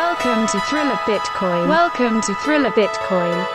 Welcome to Thriller Bitcoin. Welcome to Thriller Bitcoin.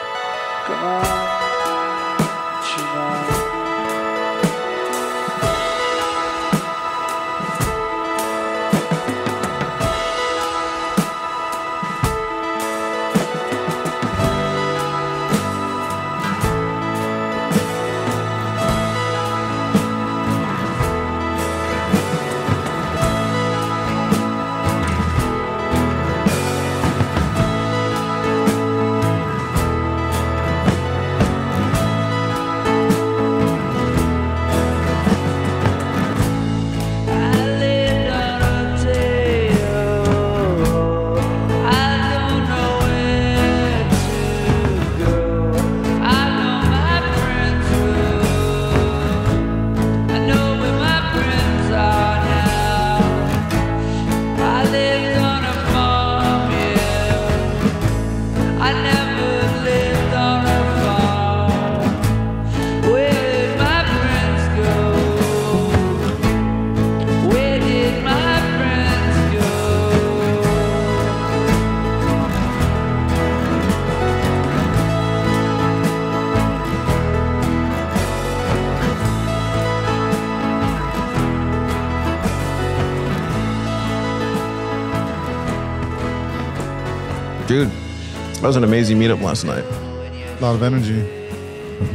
That was an amazing meetup last night. A lot of energy.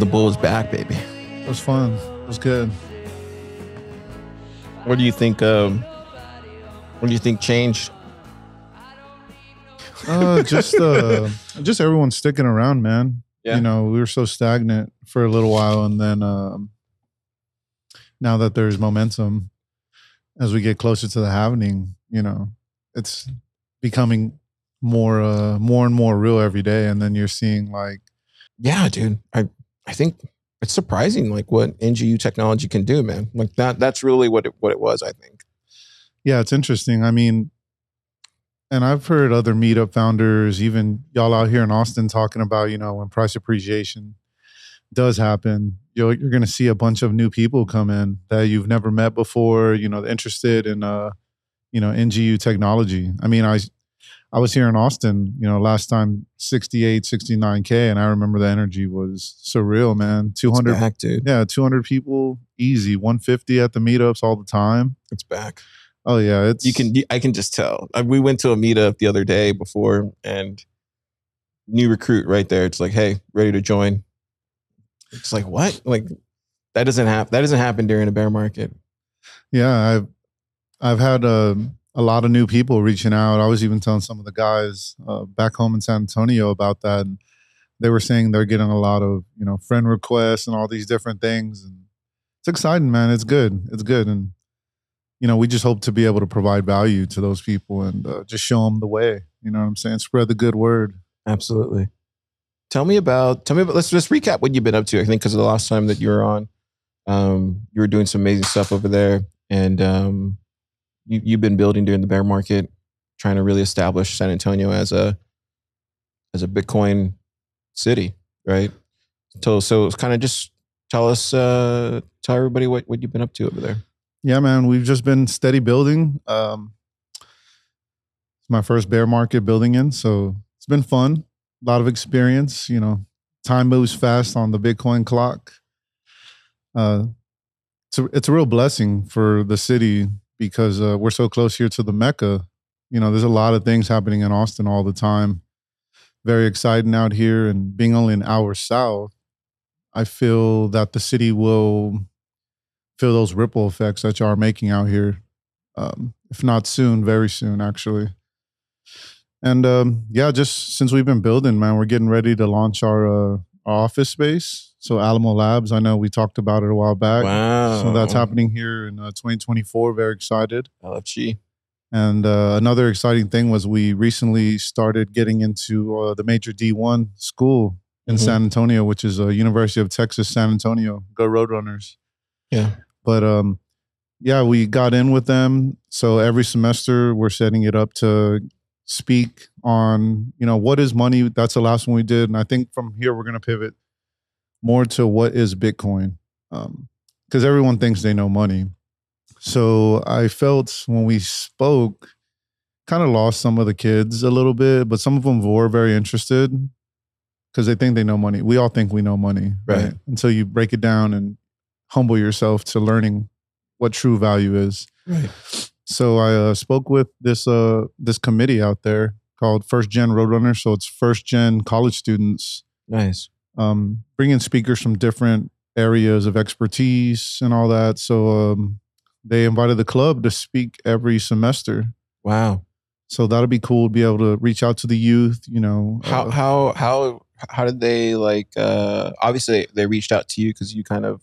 The bull is back, baby. It was fun. It was good. What do you think? Um, what do you think changed? Uh, just uh, just everyone sticking around, man. Yeah. You know, we were so stagnant for a little while, and then um, now that there's momentum, as we get closer to the happening, you know, it's becoming more uh more and more real every day, and then you're seeing like Yeah, dude. I I think it's surprising, like what NGU technology can do, man. Like that. That's really what it, what it was. I think. Yeah, it's interesting. I mean, and I've heard other meetup founders, even y'all out here in Austin, talking about, you know, when price appreciation does happen, you're, you're going to see a bunch of new people come in that you've never met before, you know, interested in, uh, you know, NGU technology. I mean, I, I was here in Austin, you know, last time 68, 69K, and I remember the energy was surreal, man. It's 200, back, dude. yeah, 200 people, easy, 150 at the meetups all the time. It's back. Oh, yeah. It's, You can. I can just tell. Uh, We went to a meetup the other day before, and new recruit right there. It's like, hey, ready to join. It's like what? Like that doesn't happen. That doesn't happen during a bear market. Yeah, I've I've had uh, a lot of new people reaching out. I was even telling some of the guys uh, back home in San Antonio about that, and they were saying they're getting a lot of you know friend requests and all these different things, and it's exciting, man. It's good. It's good, and you know we just hope to be able to provide value to those people and uh, just show them the way. You know what I'm saying? Spread the good word. Absolutely. Tell me about. Tell me about. Let's just recap what you've been up to. I think because of the last time that you were on, um, you were doing some amazing stuff over there, and um, you, you've been building during the bear market, trying to really establish San Antonio as a as a Bitcoin city, right? So, so it's kind of just tell us, uh, tell everybody what what you've been up to over there. Yeah, man, we've just been steady building. Um, it's my first bear market building in, so it's been fun. A lot of experience. You know, time moves fast on the Bitcoin clock. Uh, it's a, it's a real blessing for the city because uh, we're so close here to the Mecca. You know, there's a lot of things happening in Austin all the time. Very exciting out here, and being only an hour south, I feel that the city will feel those ripple effects that y'all are making out here. Um, if not soon, very soon, actually. And um, yeah, just since we've been building, man, we're getting ready to launch our, uh, our office space. So Alamo Labs, I know we talked about it a while back. Wow. So that's happening here in uh, 2024. Very excited. LFG. And uh, another exciting thing was we recently started getting into uh, the major D1 school in Mhm. San Antonio, which is uh, University of Texas San Antonio. Go Roadrunners! Yeah. But um, yeah, we got in with them. So every semester we're setting it up to speak on you know what is money. That's the last one we did, and I think from here we're going to pivot more to what is Bitcoin, um, because everyone thinks they know money. So I felt when we spoke, kind of lost some of the kids a little bit, but some of them were very interested because they think they know money. We all think we know money, right? Right. Until you break it down and humble yourself to learning what true value is. Right. So I uh, spoke with this uh, this committee out there called First Gen Roadrunner. So it's first gen college students Nice. um, bringing speakers from different areas of expertise and all that. So um, they invited the club to speak every semester. Wow. So that'll be cool to be able to reach out to the youth. You know, How uh, how how how did they like? uh Obviously, they reached out to you because you kind of.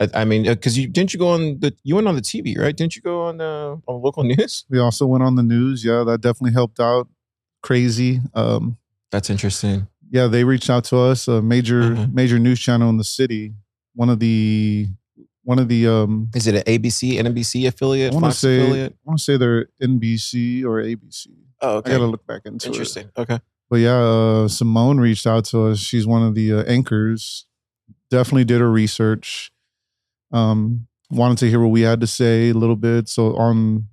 I, I mean, because you didn't you go on the you went on the TV right? Didn't you go on uh, on local news? we also went on the news. Yeah, that definitely helped out. Crazy. Um, That's interesting. yeah, they reached out to us, a major Mhm. major news channel in the city. One of the one of the um, Is it an ABC, NBC affiliate, I want to say affiliate? I want to say they're NBC or ABC. Oh, okay. I gotta look back into it. Interesting. Okay. But yeah, uh, Simone reached out to us. She's one of the uh, anchors. Definitely did her research. Um, wanted to hear what we had to say a little bit. So on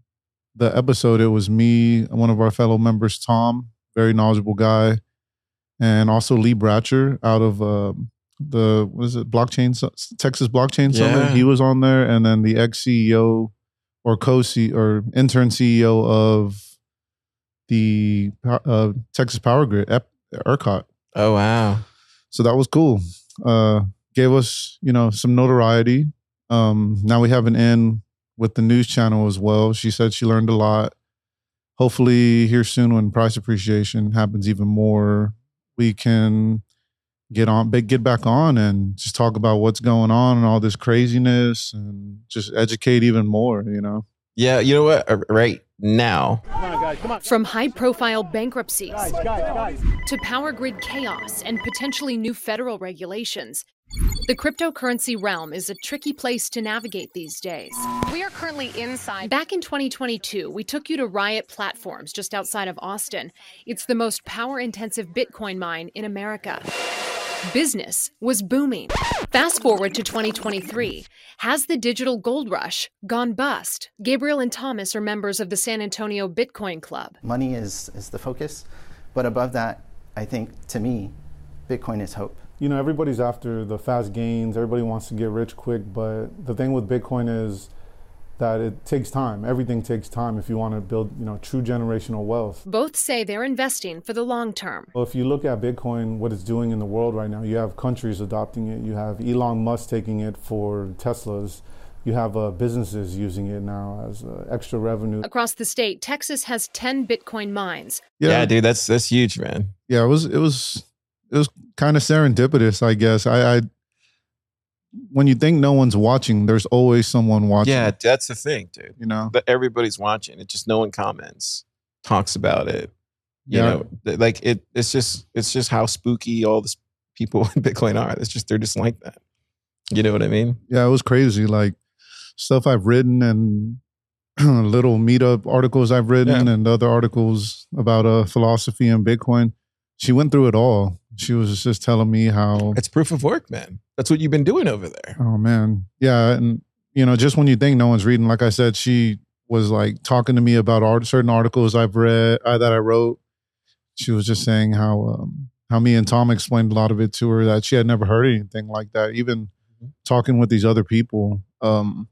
the episode, it was me, one of our fellow members, Tom, very knowledgeable guy, and also Lee Bratcher out of um, the what is it, blockchain Texas Blockchain Summit. He was on there, and then the ex CEO or co CEO or intern CEO of the uh, Texas Power Grid, Ep- ERCOT. Oh wow. So that was cool. Uh, gave us, you know, some notoriety. Um, now we have an in with the news channel as well. She said she learned a lot. Hopefully, here soon when price appreciation happens even more, we can get on, but get back on and just talk about what's going on and all this craziness and just educate even more. You know. Yeah. You know what? Uh, Right now, From high profile bankruptcies to power grid chaos and potentially new federal regulations, the cryptocurrency realm is a tricky place to navigate these days. We are currently inside. Back in 2022, we took you to Riot Platforms just outside of Austin. It's the most power intensive Bitcoin mine in America. Business was booming. Fast forward to 2023. Has the digital gold rush gone bust? Gabriel and Thomas are members of the San Antonio Bitcoin Club. money is, is the focus, but above that, I think to me, Bitcoin is hope. You know everybody's after the fast gains. Everybody wants to get rich quick but the thing with bitcoin is that it takes time. Everything takes time if you want to build you know true generational wealth. Both say they're investing for the long term. well if you look at bitcoin what it's doing in the world right now you have countries adopting it. You have elon musk taking it for teslas. You have uh, businesses using it now as uh, extra revenue. Across the state, Texas has 10 Bitcoin mines. yeah, dude, that's that's huge, man. yeah it was it was it was kind of serendipitous i guess i i when you think no one's watching there's always someone watching Yeah, that's the thing, dude. you know But everybody's watching. It just no one comments, talks about it. You Yeah. know, like it. It's just it's just how spooky all this people in Bitcoin are. It's just they're just like that. You know what I mean? yeah it was crazy like stuff i've written and little meetup articles i've written Yeah. and other articles about uh philosophy and bitcoin she went through it all she was just telling me how It's proof of work, man. That's what you've been doing over there. oh man yeah and you know just when you think no one's reading like i said she was like talking to me about art, certain articles i've read uh, that i wrote she was just saying how um, how me and tom explained a lot of it to her that she had never heard anything like that even Mhm. talking with these other people um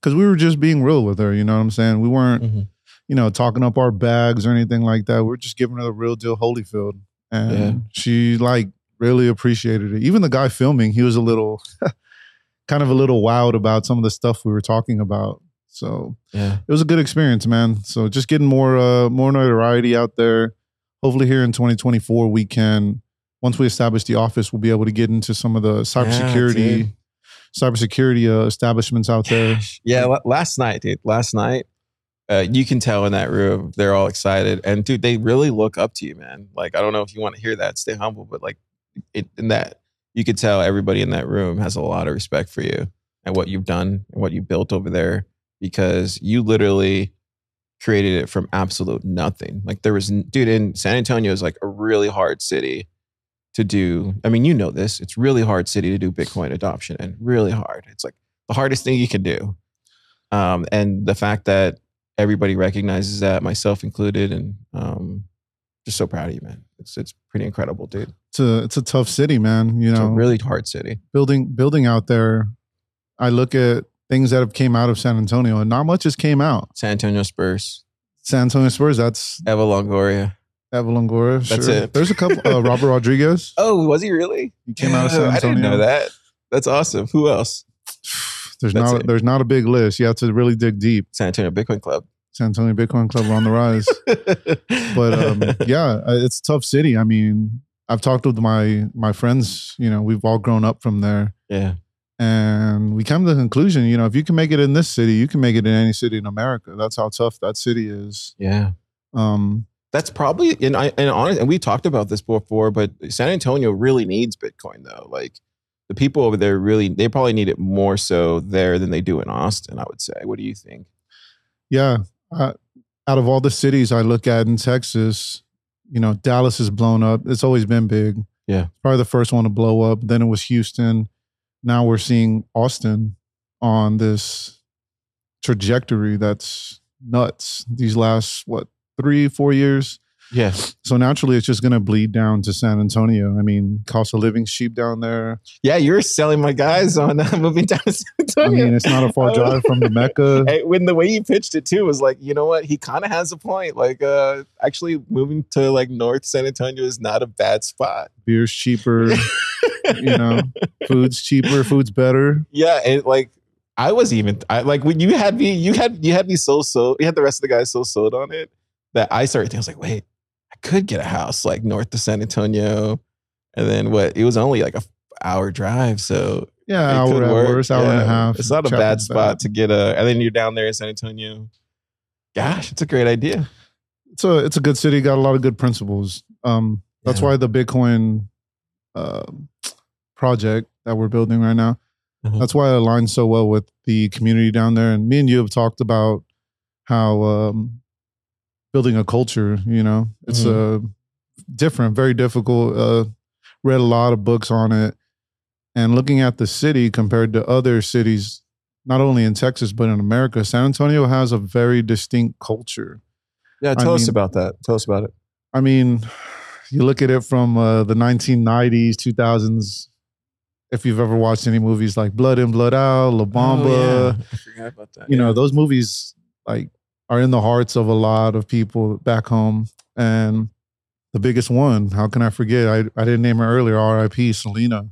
because we were just being real with her you know what i'm saying we weren't Mhm. you know talking up our bags or anything like that we are just giving her the real deal holyfield and Yeah. she like really appreciated it even the guy filming he was a little kind of a little wowed about some of the stuff we were talking about so Yeah. it was a good experience man so just getting more uh more notoriety out there hopefully here in 2024 we can once we establish the office we'll be able to get into some of the cybersecurity dude. cybersecurity uh, establishments out there Yeah, last night, dude. Last night, uh, you can tell in that room they're all excited, and dude, they really look up to you, man. Like I don't know if you want to hear that, stay humble, but like it, in that you could tell everybody in that room has a lot of respect for you and what you've done and what you built over there because you literally created it from absolute nothing. Like there was, dude, in San Antonio is like a really hard city to do. I mean, you know this. It's really hard city to do Bitcoin adoption and really hard. It's like the hardest thing you can do. Um, and the fact that everybody recognizes that, myself included, and um, just so proud of you, man. It's it's pretty incredible, dude. It's a it's a tough city, man. You It's know, a really hard city. building building out there. I look at things that have came out of San Antonio, and not much has came out. San Antonio Spurs, San Antonio Spurs. That's Eva Longoria. Eva Longoria. That's sure. it. There's a couple. Uh, Robert Rodriguez. Oh, was he really? He came out of San Antonio. I didn't know that. That's awesome. Who else? There's That's not it. there's not a big list. You have to really dig deep. San Antonio Bitcoin Club. San Antonio Bitcoin Club on the rise. but um, yeah, it's a tough city. I mean, I've talked with my my friends. You know, we've all grown up from there, yeah, and we come to the conclusion. You know, if you can make it in this city, you can make it in any city in America. That's how tough that city is. yeah. Um, That's probably and I and honest and we talked about this before, but San Antonio really needs Bitcoin though. Like the people over there really they probably need it more so there than they do in Austin. I would say. What do you think? yeah, uh, out of all the cities I look at in Texas, you know, Dallas has blown up. It's always been big. Yeah. probably the first one to blow up. Then it was Houston. Now we're seeing Austin on this trajectory that's nuts. These last what three, four years. Yeah, So naturally, it's just going to bleed down to San Antonio. I mean, cost of living cheap down there. yeah. You're selling my guys on uh, moving down to San I mean, it's not a far drive from the Mecca. Hey, when the way he pitched it too was like, you know what? He kind of has a point. Like, uh, actually moving to like North San Antonio is not a bad spot. Beer's cheaper. you know, food's cheaper. Food's better. Yeah, and like I was even I like when you had me, you had you had me so so you had the rest of the guys so sold on it that I started thinking, I was like, wait, could get a house like north of San Antonio. And then what it was only like a hour drive. So Yeah, hour could at work. worst, hour and a half. It's not a bad back. spot to get a and then you're down there in San Antonio. Gosh, it's a great idea. It's a it's a good city. Got a lot of good principles. Um, that's Yeah. why the Bitcoin uh, project that we're building right now. Mhm. That's why it aligns so well with the community down there. And me and you have talked about how um, building a culture. You know, it's uh, different, very difficult. Uh, read a lot of books on it, and looking at the city compared to other cities, not only in Texas but in America, San Antonio has a very distinct culture. Yeah, tell us about that. Tell us about it. I mean, you look at it from uh, the 1990s, 2000s. If you've ever watched any movies like Blood In, Blood Out, La Bamba, Oh, I that. you know, those movies like are in the hearts of a lot of people back home. And the biggest one, how can I forget? I, I didn't name her earlier, R.I.P. Selena.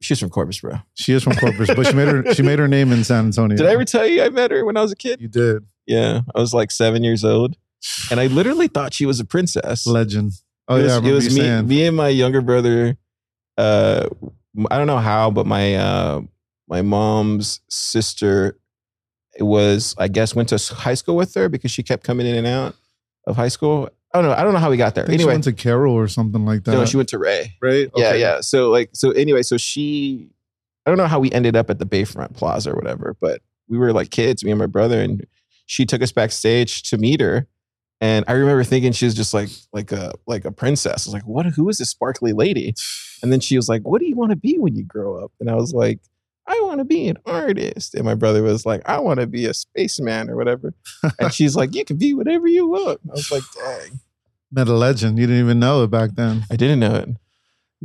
she's from Corpus, bro. She is from Corpus, but she made her she made her name in San Antonio. Did I ever tell you I met her when I was a kid? You did. Yeah, I was like seven years old, and I literally thought she was a princess. Legend. Oh it was, yeah, it was me, saying. me and my younger brother. Uh, I don't know how, but my uh, my mom's sister was, I guess, went to high school with her because she kept coming in and out of high school. I don't know. I don't know how we got there. Think she Anyway, went to Carroll or something like that. no, she went to Ray. right? Yeah, yeah. So like, so anyway, so she, I don't know how we ended up at the Bayfront Plaza or whatever, but we were like kids, me and my brother, and she took us backstage to meet her. And I remember thinking she was just like like a like a princess. I was like, what? Who is this sparkly lady? And then she was like, what do you want to be when you grow up? And I was like, I want to be an artist. And my brother was like, I want to be a spaceman or whatever. And she's like, you can be whatever you want. I was like, dang, Met a legend. You didn't even know it back then. I didn't know it.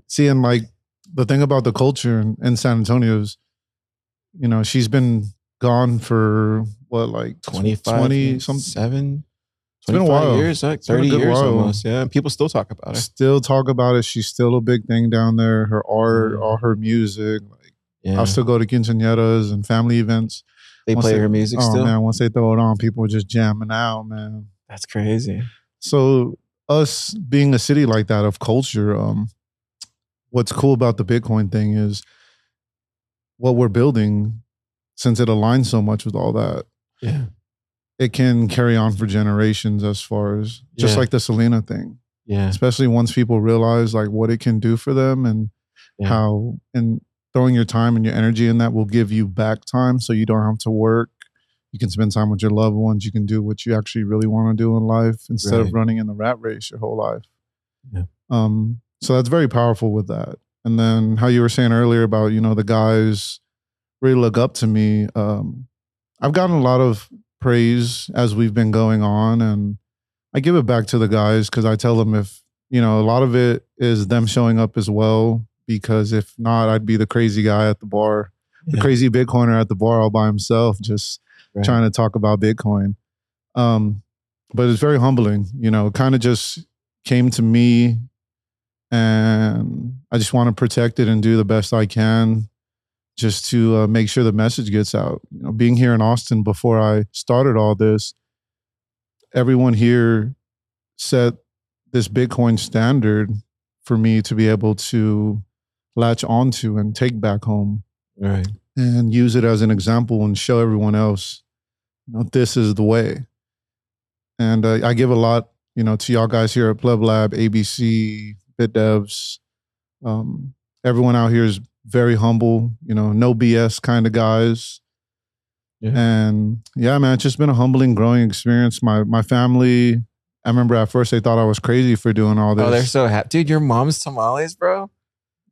See, and like the thing about the culture in, in San Antonio is, you know, she's been gone for what, like 25, 20 some seven. It's been a while. years, like been a 30 good years while. almost. Yeah. People still talk about it. Still talk about it. She's still a big thing down there. Her art, Mhm. all her music. Like Yeah. I'll still go to quinceañeras and family events. they once play they- her music oh still. man, once they throw it on, people are just jamming out, man. That's crazy. So us being a city like that of culture, um, what's cool about the Bitcoin thing is what we're building, since it aligns so much with all that, Yeah. it can carry on for generations as far as just Yeah. like the Selena thing. Yeah. Especially once people realize like what it can do for them and Yeah. how and throwing your time and your energy in that will give you back time so you don't have to work. You can spend time with your loved ones. You can do what you actually really want to do in life instead of running in the rat race your whole life. Yeah. Um, so that's very powerful with that. And then how you were saying earlier about, you know, the guys really look up to me. Um, I've gotten a lot of praise as we've been going on, and I give it back to the guys because I tell them if you know a lot of it is them showing up as well. Because if not, I'd be the crazy guy at the bar, the crazy Bitcoiner at the bar all by himself, just Right. trying to talk about Bitcoin. Um, but it's very humbling, you know, it kind of just came to me and I just want to protect it and do the best I can just to uh, make sure the message gets out. You know, being here in Austin before I started all this, everyone here set this Bitcoin standard for me to be able to latch onto and take back home Right. and use it as an example and show everyone else, you know, this is the way. And uh, I give a lot, you know, to y'all guys here at Pleb Lab, ABC, BitDevs. Um, everyone out here is very humble, you know, no BS kind of guys. Yeah. And yeah, man, it's just been a humbling, growing experience. My my family, I remember at first they thought I was crazy for doing all this. Oh, they're so happy, dude. Your mom's tamales, bro.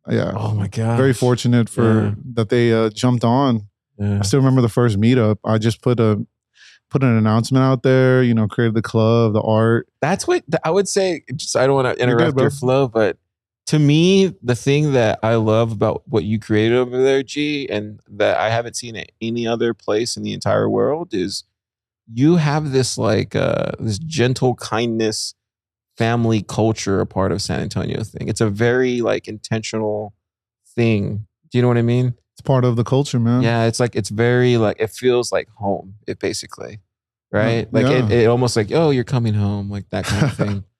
Yeah, Oh my god. very fortunate for Yeah. that they uh, jumped on. Yeah. I still remember the first meetup. I just put a put an announcement out there. You know, created the club, the art. That's what I would say. Just I don't want to You're good, interrupt your flow, but to me, the thing that I love about what you created over there, Ge, and that I haven't seen at any other place in the entire world is you have this like uh this gentle kindness family culture a part of San Antonio thing. It's a very like intentional thing. Do you know what I mean? It's part of the culture, man. Yeah, it's like it's very like it feels like home. It basically, right? Like it, yeah. it almost like oh, you're coming home, like that kind of thing.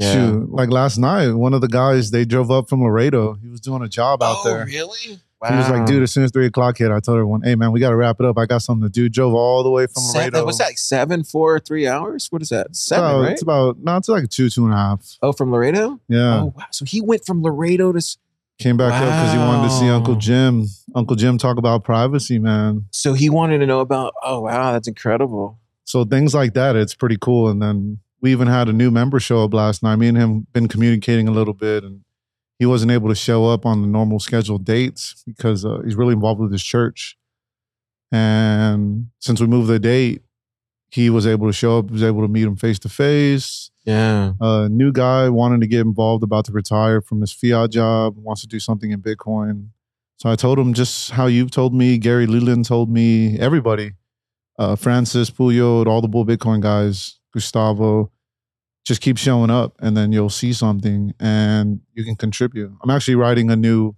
Yeah. Shoot, like last night, one of the guys they drove up from Laredo. He was doing a job out oh, there. really? He was like, dude, as soon as three o'clock hit, I told everyone, hey man, we got to wrap it up. I got something to do. Drove all the way from seven, Laredo. what's that? Like seven, four, three hours? What is that? Seven, about, right? It's about no, it's like two, two and a half. oh, from Laredo. Yeah. Oh, wow. So he went from Laredo to. Came back up because he wanted to see Uncle Jim. Uncle Jim talk about privacy, man. So he wanted to know about. Oh, wow, that's incredible. so things like that it's pretty cool and then we even had a new member show up last night me and him been communicating a little bit and he wasn't able to show up on the normal scheduled dates because uh, he's really involved with his church. And since we moved the date he was able to show up was able to meet him face to face Yeah. a new guy wanted to get involved about to retire from his fiat job wants to do something in bitcoin. So i told him just how you've told me gary leland told me everybody uh, francis Pouliot, all the bull bitcoin guys gustavo just keep showing up and then you'll see something and you can contribute i'm actually writing a new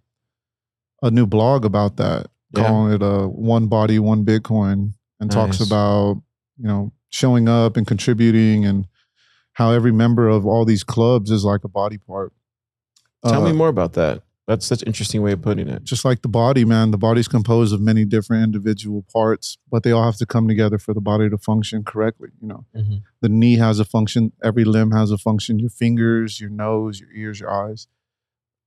a new blog about that Yeah. calling it a one body one bitcoin and talks about you know showing up and contributing and how every member of all these clubs is like a body part Tell me Uh, more about that. That's such an interesting way of putting it. just like the body man the body's composed of many different individual parts but they all have to come together for the body to function correctly you know Mhm. the knee has a function every limb has a function your fingers your nose your ears your eyes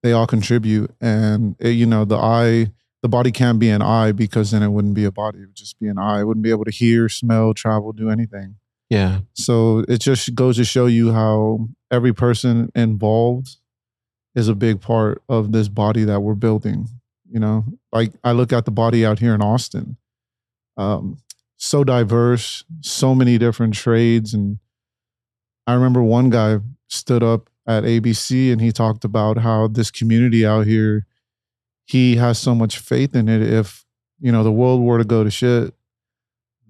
they all contribute and it, you know the eye the body can't be an eye because then it wouldn't be a body it would just be an eye it wouldn't be able to hear smell travel do anything Yeah. so it just goes to show you how every person involved is a big part of this body that we're building. You know, like I look at the body out here in Austin, um, so diverse, so many different trades. And I remember one guy stood up at ABC and he talked about how this community out here, he has so much faith in it. If, you know, the world were to go to shit,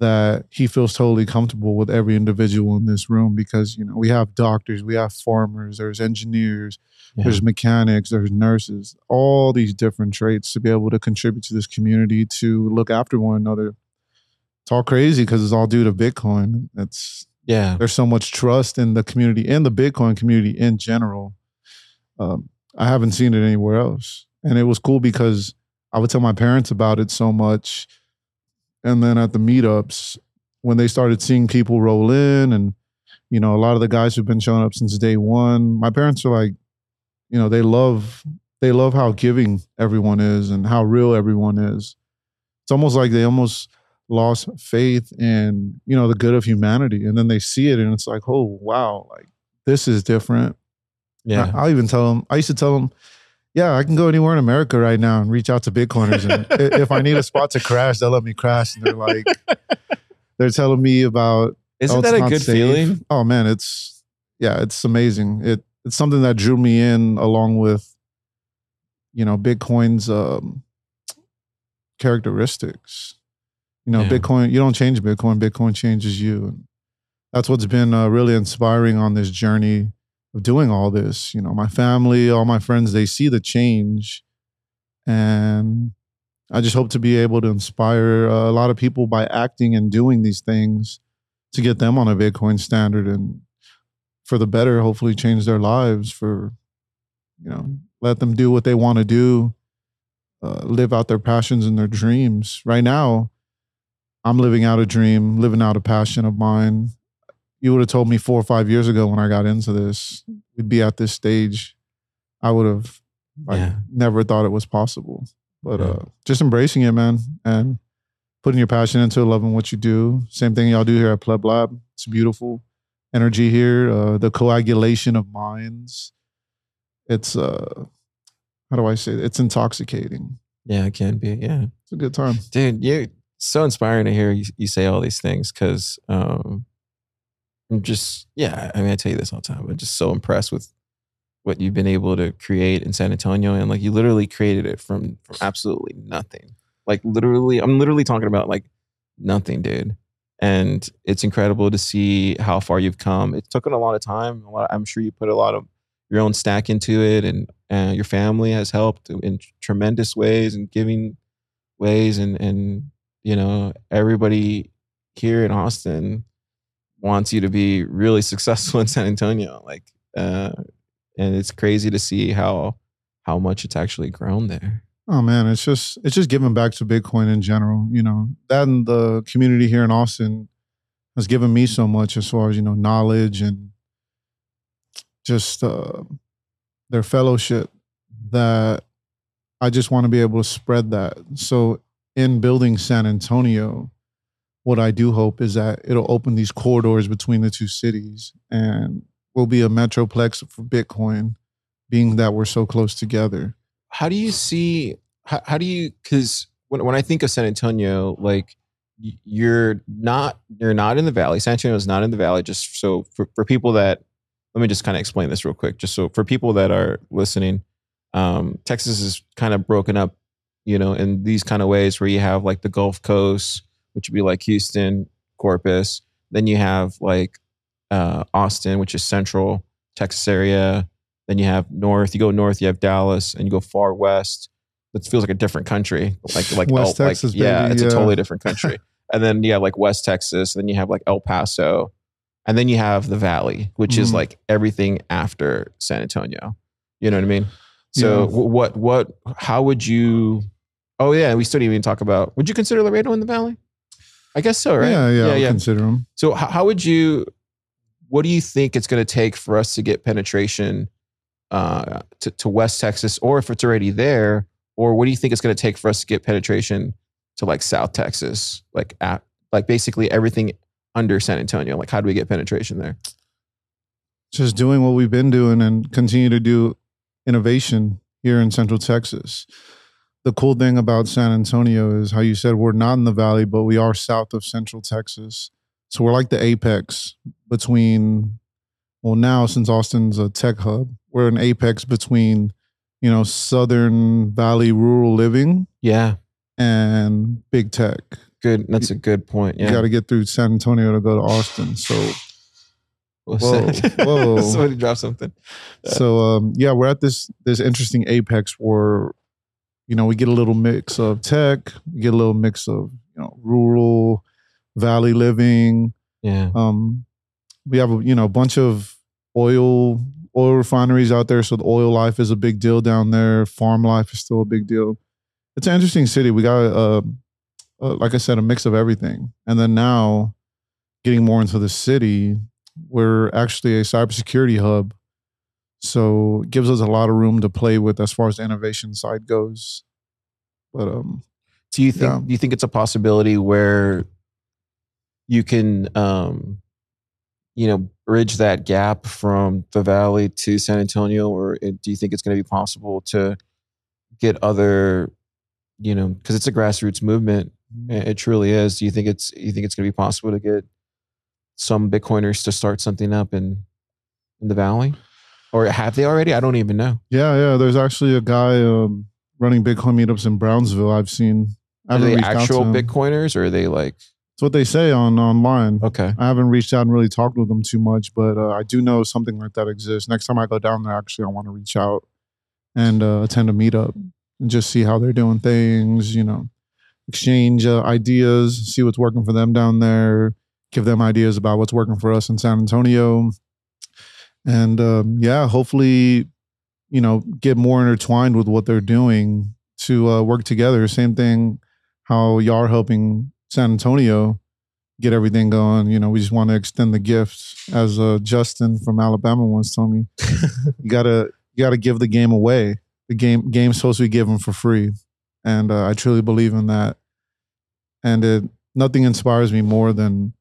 that he feels totally comfortable with every individual in this room because you know we have doctors we have farmers there's engineers Yeah. there's mechanics there's nurses all these different traits to be able to contribute to this community to look after one another. It's all crazy because it's all due to bitcoin. It's Yeah. there's so much trust in the community in the bitcoin community in general. Um, i haven't seen it anywhere else. And it was cool because i would tell my parents about it so much and then at the meetups when they started seeing people roll in and you know a lot of the guys who've been showing up since day one my parents are like you know they love they love how giving everyone is and how real everyone is. It's almost like they almost lost faith in you know the good of humanity. And then they see it and it's like oh wow like this is different. Yeah. I, will even tell them i used to tell them yeah i can go anywhere in america right now and reach out to bitcoiners and if i need a spot to crash they'll let me crash and they're like they're telling me about Isn't oh, that a good safe. feeling? Oh man, it's yeah, it's amazing. It it's something that drew me in along with you know Bitcoin's um, characteristics. You know, Yeah. Bitcoin. You don't change Bitcoin. Bitcoin changes you, and that's what's been uh, really inspiring on this journey of doing all this. You know, my family, all my friends, they see the change, and I just hope to be able to inspire a lot of people by acting and doing these things to get them on a Bitcoin standard and for the better, hopefully change their lives for, you know, let them do what they want to do, uh, live out their passions and their dreams. Right now, I'm living out a dream, living out a passion of mine. You would have told me four or five years ago when I got into this, we'd be at this stage. I would have like Yeah. never thought it was possible. But Yeah. uh, just embracing it, man, and putting your passion into loving what you do. Same thing y'all do here at Pleb Lab. It's beautiful energy here. Uh, the coagulation of minds. It's uh, how do I say? It? It's intoxicating. Yeah, it can be. Yeah. It's a good time. dude you're so inspiring to hear you, you say all these things because um i'm just yeah i mean i tell you this all the time i'm just so impressed with what you've been able to create in san antonio and like you literally created it from from absolutely nothing. Like literally i'm literally talking about like nothing dude. And it's incredible to see how far you've come. It took a lot of time lot i'm sure you put a lot of your own stack into it and uh, your family has helped in tremendous ways and giving ways and and you know everybody here in austin wants you to be really successful in san antonio like uh and it's crazy to see how how much it's actually grown there Oh man, it's just it's just giving back to Bitcoin in general. You know that and the community here in Austin has given me so much as far as you know knowledge and just uh, their fellowship that I just want to be able to spread that. So in building San Antonio, what I do hope is that it'll open these corridors between the two cities and will be a metroplex for Bitcoin, being that we're so close together. how do you see how, how do you because when, when i think of san antonio like you're not you're not in the valley san antonio is not in the valley just so for, for people that let me just kind of explain this real quick just so for people that are listening um, texas is kind of broken up you know in these kind of ways where you have like the gulf coast which would be like houston corpus then you have like uh, austin which is central texas area then you have north. You go north, you have Dallas, and you go far west. It feels like a different country. Like like West El- like- Texas, yeah, baby, it's a totally different country. and then you have like West Texas. Then you have like El Paso, and then you have the Valley, which is Mhm. like everything after San Antonio. You know what I mean? So Yeah. what what how would you? Oh yeah, we still didn't even talk about. Would you consider Laredo in the Valley? I guess so, right? Yeah, yeah, yeah. Yeah. consider them. So how, how would you? What do you think it's going to take for us to get penetration uh, to, to West Texas, or if it's already there, or what do you think it's going to take for us to get penetration to like South Texas, like at like basically everything under San Antonio? Like how do we get penetration there? Just doing what we've been doing and continue to do innovation here in Central Texas. The cool thing about San Antonio is how you said we're not in the valley, but we are south of Central Texas. So we're like the apex between, well, now since Austin's a tech hub, we're an apex between, you know, Southern Valley rural living Yeah, and big tech. good. That's a good point. You got to get through San Antonio to go to Austin. So What's Whoa, that? whoa. Somebody drop something. So um, yeah, we're at this this interesting apex where you know we get a little mix of tech, we get a little mix of you know rural valley living. Yeah. Um, we have a you know a bunch of oil oil refineries out there, so the oil life is a big deal down there. Farm life is still a big deal. It's an interesting city. We got uh, uh, like I said, a mix of everything, and then now getting more into the city, we're actually a cybersecurity hub. So it gives us a lot of room to play with as far as the innovation side goes. But um Do you think Yeah. do you think it's a possibility where you can um you know bridge that gap from the valley to San Antonio or it, do you think it's going to be possible to get other you know because it's a grassroots movement It it truly is. Do you think it's you think it's going to be possible to get some Bitcoiners to start something up in in the valley, or have they already? I don't even know. Yeah, yeah. There's actually a guy um, running Bitcoin meetups in Brownsville. I've seen. I Are they reached out actual. Bitcoiners, or are they like It's what they say on online. okay? I haven't reached out and really talked with them too much, but uh, I do know something like that exists. Next time I go down there, actually, I want to reach out and uh, attend a meetup and just see how they're doing things. You know, exchange uh, ideas, see what's working for them down there, give them ideas about what's working for us in San Antonio, and um, yeah, hopefully, you know, get more intertwined with what they're doing to uh, work together. Same thing, how y'all are helping San Antonio get everything going. You know, we just want to extend the gift, as uh, Justin from Alabama once told me. you gotta you gotta give the game away. The game game's supposed to be given for free, and uh, I truly believe in that. And it nothing inspires me more than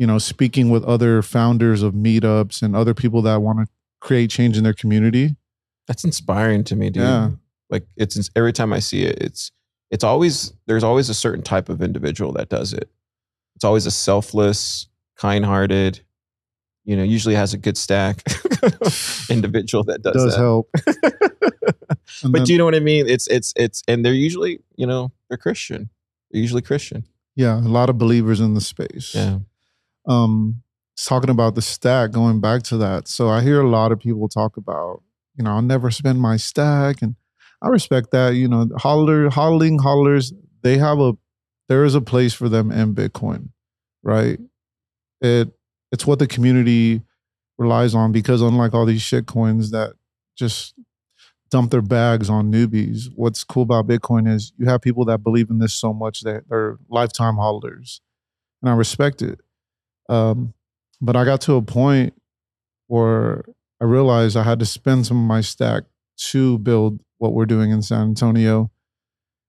you know speaking with other founders of meetups and other people that want to create change in their community. That's inspiring to me, dude. Yeah. Like it's ins- every time I see it, it's it's always there's always a certain type of individual that does it. It's always a selfless, kind-hearted, you know, usually has a good stack individual that does, Does that. help. But then- do you know what I mean? It's it's it's and they're usually, you know, they're Christian. They're usually Christian. yeah, a lot of believers in the space. Yeah. Um talking about the stack going back to that. So i hear a lot of people talk about you know i'll never spend my stack and i respect that you know hodler hodling hodlers they have a there is a place for them in bitcoin right? It it's what the community relies on because unlike all these shit coins that just dump their bags on newbies what's cool about bitcoin is you have people that believe in this so much that they're lifetime hodlers and i respect it um, but I got to a point where I realized I had to spend some of my stack to build what we're doing in San Antonio.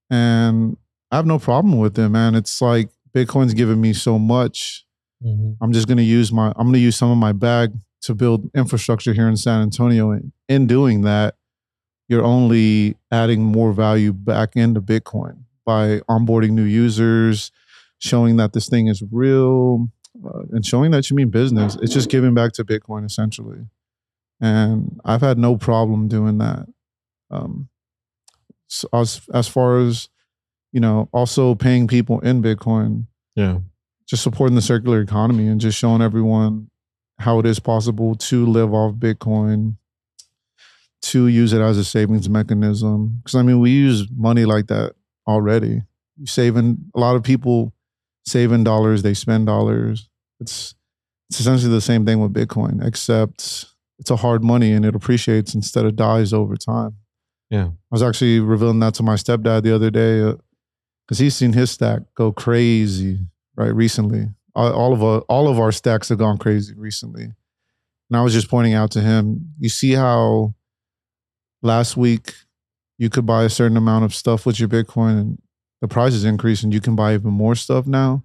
And I have no problem with it, man. It's like Bitcoin's given me so much. I'm just gonna use my I'm gonna use some of my bag to build infrastructure here in San Antonio. And in doing that, you're only adding more value back into Bitcoin by onboarding new users, showing that this thing is real, uh, and showing that you mean business. It's just giving back to Bitcoin essentially. And I've had no problem doing that. Um, so as as far as you know, also paying people in Bitcoin, Yeah. just supporting the circular economy and just showing everyone how it is possible to live off Bitcoin, to use it as a savings mechanism. Because I mean, we use money like that already. Saving a lot of people saving dollars, they spend dollars. It's it's essentially the same thing with Bitcoin, except it's a hard money and it appreciates instead of dies over time. Yeah. I was actually revealing that to my stepdad the other day uh, because he's seen his stack go crazy right recently. All, all of our, all of our stacks have gone crazy recently, and I was just pointing out to him. You see how last week you could buy a certain amount of stuff with your Bitcoin, and the price is increasing. You can buy even more stuff now.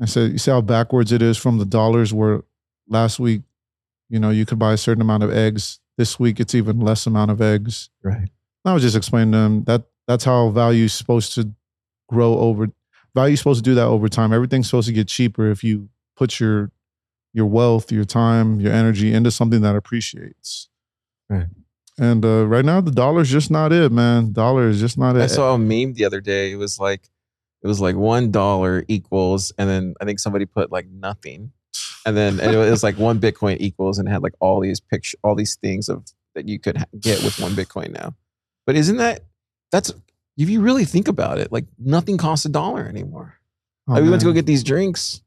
I said, you see how backwards it is from the dollars where last week, you know, you could buy a certain amount of eggs. This week, it's even less amount of eggs. Right. I was just explaining to them that that's how value is supposed to grow over. Value is supposed to do that over time. Everything's supposed to get cheaper if you put your your wealth, your time, your energy into something that appreciates. Right. And uh, right now, the dollar's just not it, man. Dollar is just not it. I saw a meme the other day. It was like it was like one dollar equals, and then I think somebody put like nothing, and then and it was like one Bitcoin equals, and had like all these picture, all these things of that you could get with one Bitcoin now. But isn't that that's if you really think about it, like nothing costs a dollar anymore. Oh, like we went to go get these drinks,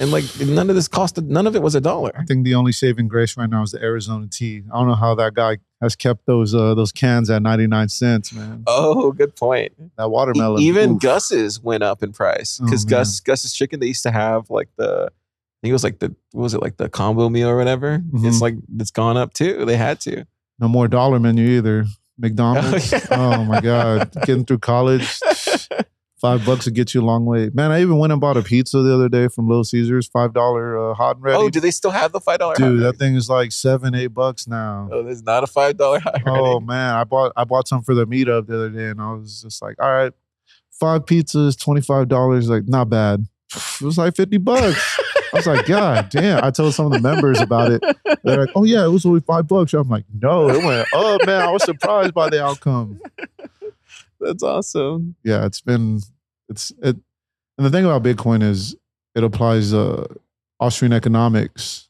and like none of this costed, none of it was a dollar. I think the only saving grace right now is the Arizona tea. I don't know how that guy has kept those uh, those cans at ninety nine cents, man. Oh, good point. That E- watermelon. Even oof. Gus's went up in price Oh, because man. Gus Gus's chicken they used to have like the I think it was like the what was it like the combo meal or whatever. Mhm. It's like it's gone up too. They had to. No more dollar menu either. McDonald's. Oh, Oh, my God. Getting through college, five bucks to get you a long way. Man, I even went and bought a pizza the other day from Little Caesars, five dollar uh, hot and ready. oh, do they still have the five dollar? Dude, that thing is like seven, eight bucks now. Oh, there's not a five dollar hot Oh ready. man, I bought I bought some for the meetup the other day, and I was just like, all right, five pizzas, twenty five dollars. Like not bad. It was like fifty bucks. I was like, God damn. I told some of the members about it. They're like, oh, yeah, it was only five bucks. I'm like, no, it went up, man. I was surprised by the outcome. That's awesome. Yeah, it's been, it's, it, and the thing about Bitcoin is it applies uh, Austrian economics.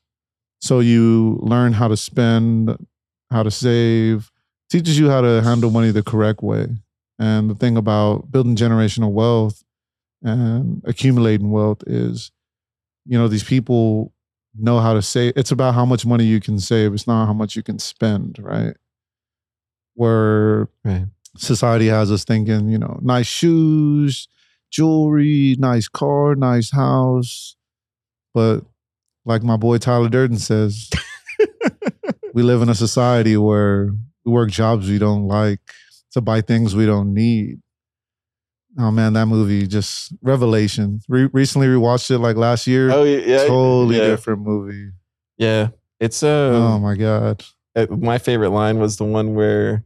So you learn how to spend, how to save, teaches you how to handle money the correct way. And the thing about building generational wealth and accumulating wealth is you know these people know how to save it's about how much money you can save it's not how much you can spend right where Right. Society has us thinking you know nice shoes jewelry nice car nice house but like my boy tyler durden says we live in a society where we work jobs we don't like to buy things we don't need oh man that movie just revelation Re- recently rewatched it like last year Oh yeah, totally yeah. different movie. Yeah, it's uh, oh my god! uh, my favorite line was the one where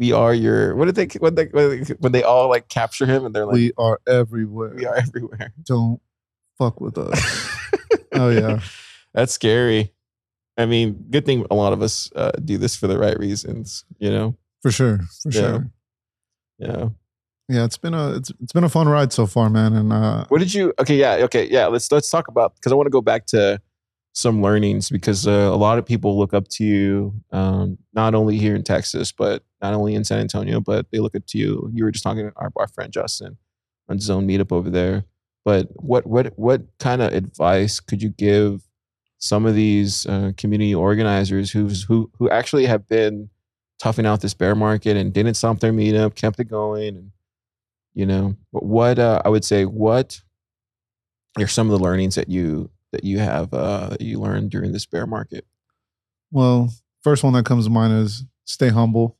we are your what did they when they when they, all like capture him and they're like we are everywhere. we are everywhere. Don't fuck with us. oh yeah, That's scary. I mean, good thing a lot of us uh, do this for the right reasons, you know. for sure, for Yeah. sure. Yeah. Yeah, it's been a it's it's been a fun ride so far, man. And uh, What did you? Okay, yeah, okay, yeah. Let's let's talk about because I want to go back to some learnings because uh, a lot of people look up to you, um, not only here in Texas, but not only in San Antonio, but they look up to you. You were just talking to our, our friend Justin on Zone Meetup over there. But what what what kind of advice could you give some of these uh, community organizers who's who who actually have been toughing out this bear market and didn't stop their meetup, kept it going, and you know what uh, i would say what are some of the learnings that you that you have uh that you learned during this bear market well, first one that comes to mind is stay humble.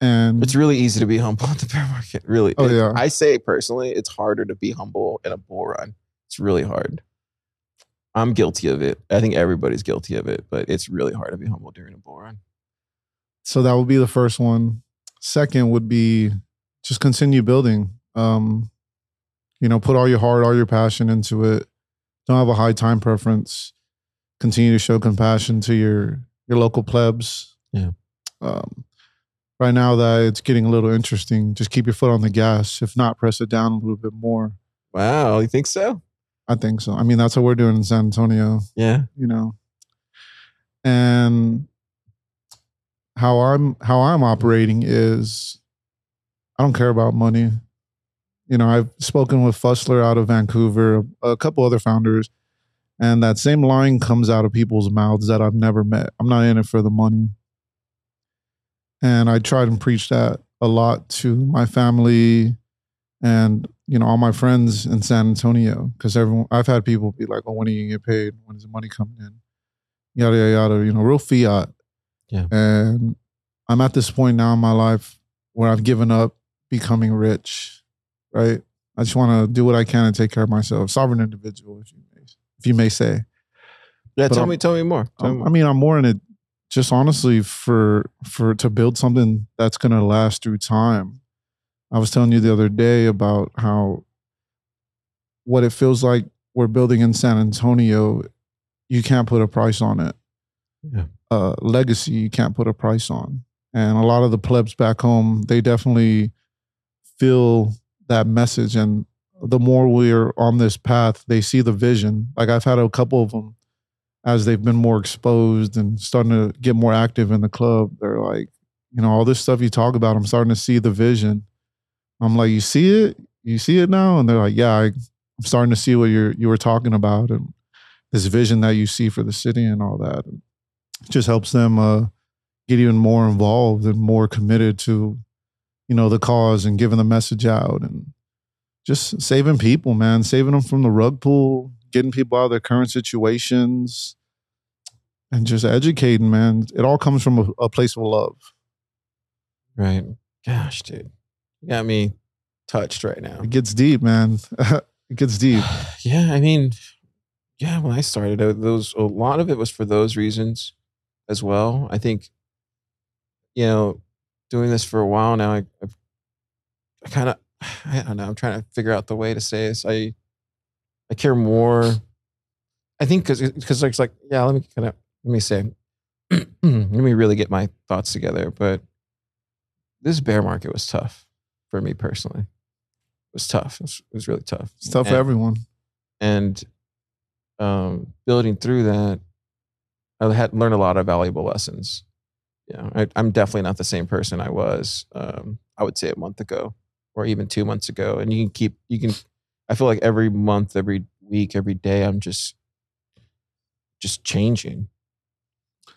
And it's really easy to be humble in the bear market really Oh, yeah. i say personally it's harder to be humble in a bull run it's really hard i'm guilty of it i think everybody's guilty of it but it's really hard to be humble during a bull run so that would be the first one. Second would be just continue building. Um, you know, put all your heart, all your passion into it. Don't have a high time preference. Continue to show compassion to your your local plebs. Yeah. Um, right now that it's getting a little interesting, just keep your foot on the gas. If not, press it down a little bit more. wow you think so I think so. I mean, that's what we're doing in San Antonio. yeah you know and how i'm how i'm operating is i don't care about money you know i've spoken with fussler out of vancouver a couple other founders and that same line comes out of people's mouths that i've never met. I'm not in it for the money. And i try and preach that a lot to my family and you know all my friends in san antonio because everyone i've had people be like oh when are you gonna get paid? When is the money coming in? Yada yada yada you know real fiat. Yeah. and i'm at this point now in my life where i've given up becoming rich right i just want to do what i can and take care of myself sovereign individual if you may if you may say yeah But tell I'm- me tell me more tell me more. I mean, I'm more in it just honestly for for to build something that's gonna last through time. I was telling you the other day about how what it feels like we're building in San Antonio, you can't put a price on it. Yeah. Uh, legacy, you can't put a price on. And a lot of the plebs back home, they definitely feel that message. And the more we're on this path, they see the vision. Like I've had a couple of them as they've been more exposed and starting to get more active in the club. They're like, you know, all this stuff you talk about, I'm starting to see the vision. I'm like, you see it? You see it now? And they're like, yeah, I, I'm starting to see what you're you were talking about and this vision that you see for the city and all that. It just helps them uh, get even more involved and more committed to, you know, the cause and giving the message out and just saving people, man, saving them from the rug pull, getting people out of their current situations, and just educating, man. It all comes from a, a place of love. right gosh dude you got me touched right now It gets deep, man. it gets deep. yeah, I mean, yeah, when I started out, those a lot of it was for those reasons as well. I think, you know, doing this for a while now, I, I've kind of I don't know. I'm trying to figure out the way to say this. I I care more. I think because because it's like yeah. Let me kind of let me say. let me really get my thoughts together. But this bear market was tough for me personally. It was tough. It was, it was really tough. It's tough for everyone. and um, building through that, I had learned a lot of valuable lessons. Know, I, I'm definitely not the same person I was. Um, I would say a month ago, or even two months ago. And you can keep, you can. I feel like every month, every week, every day, I'm just, just changing.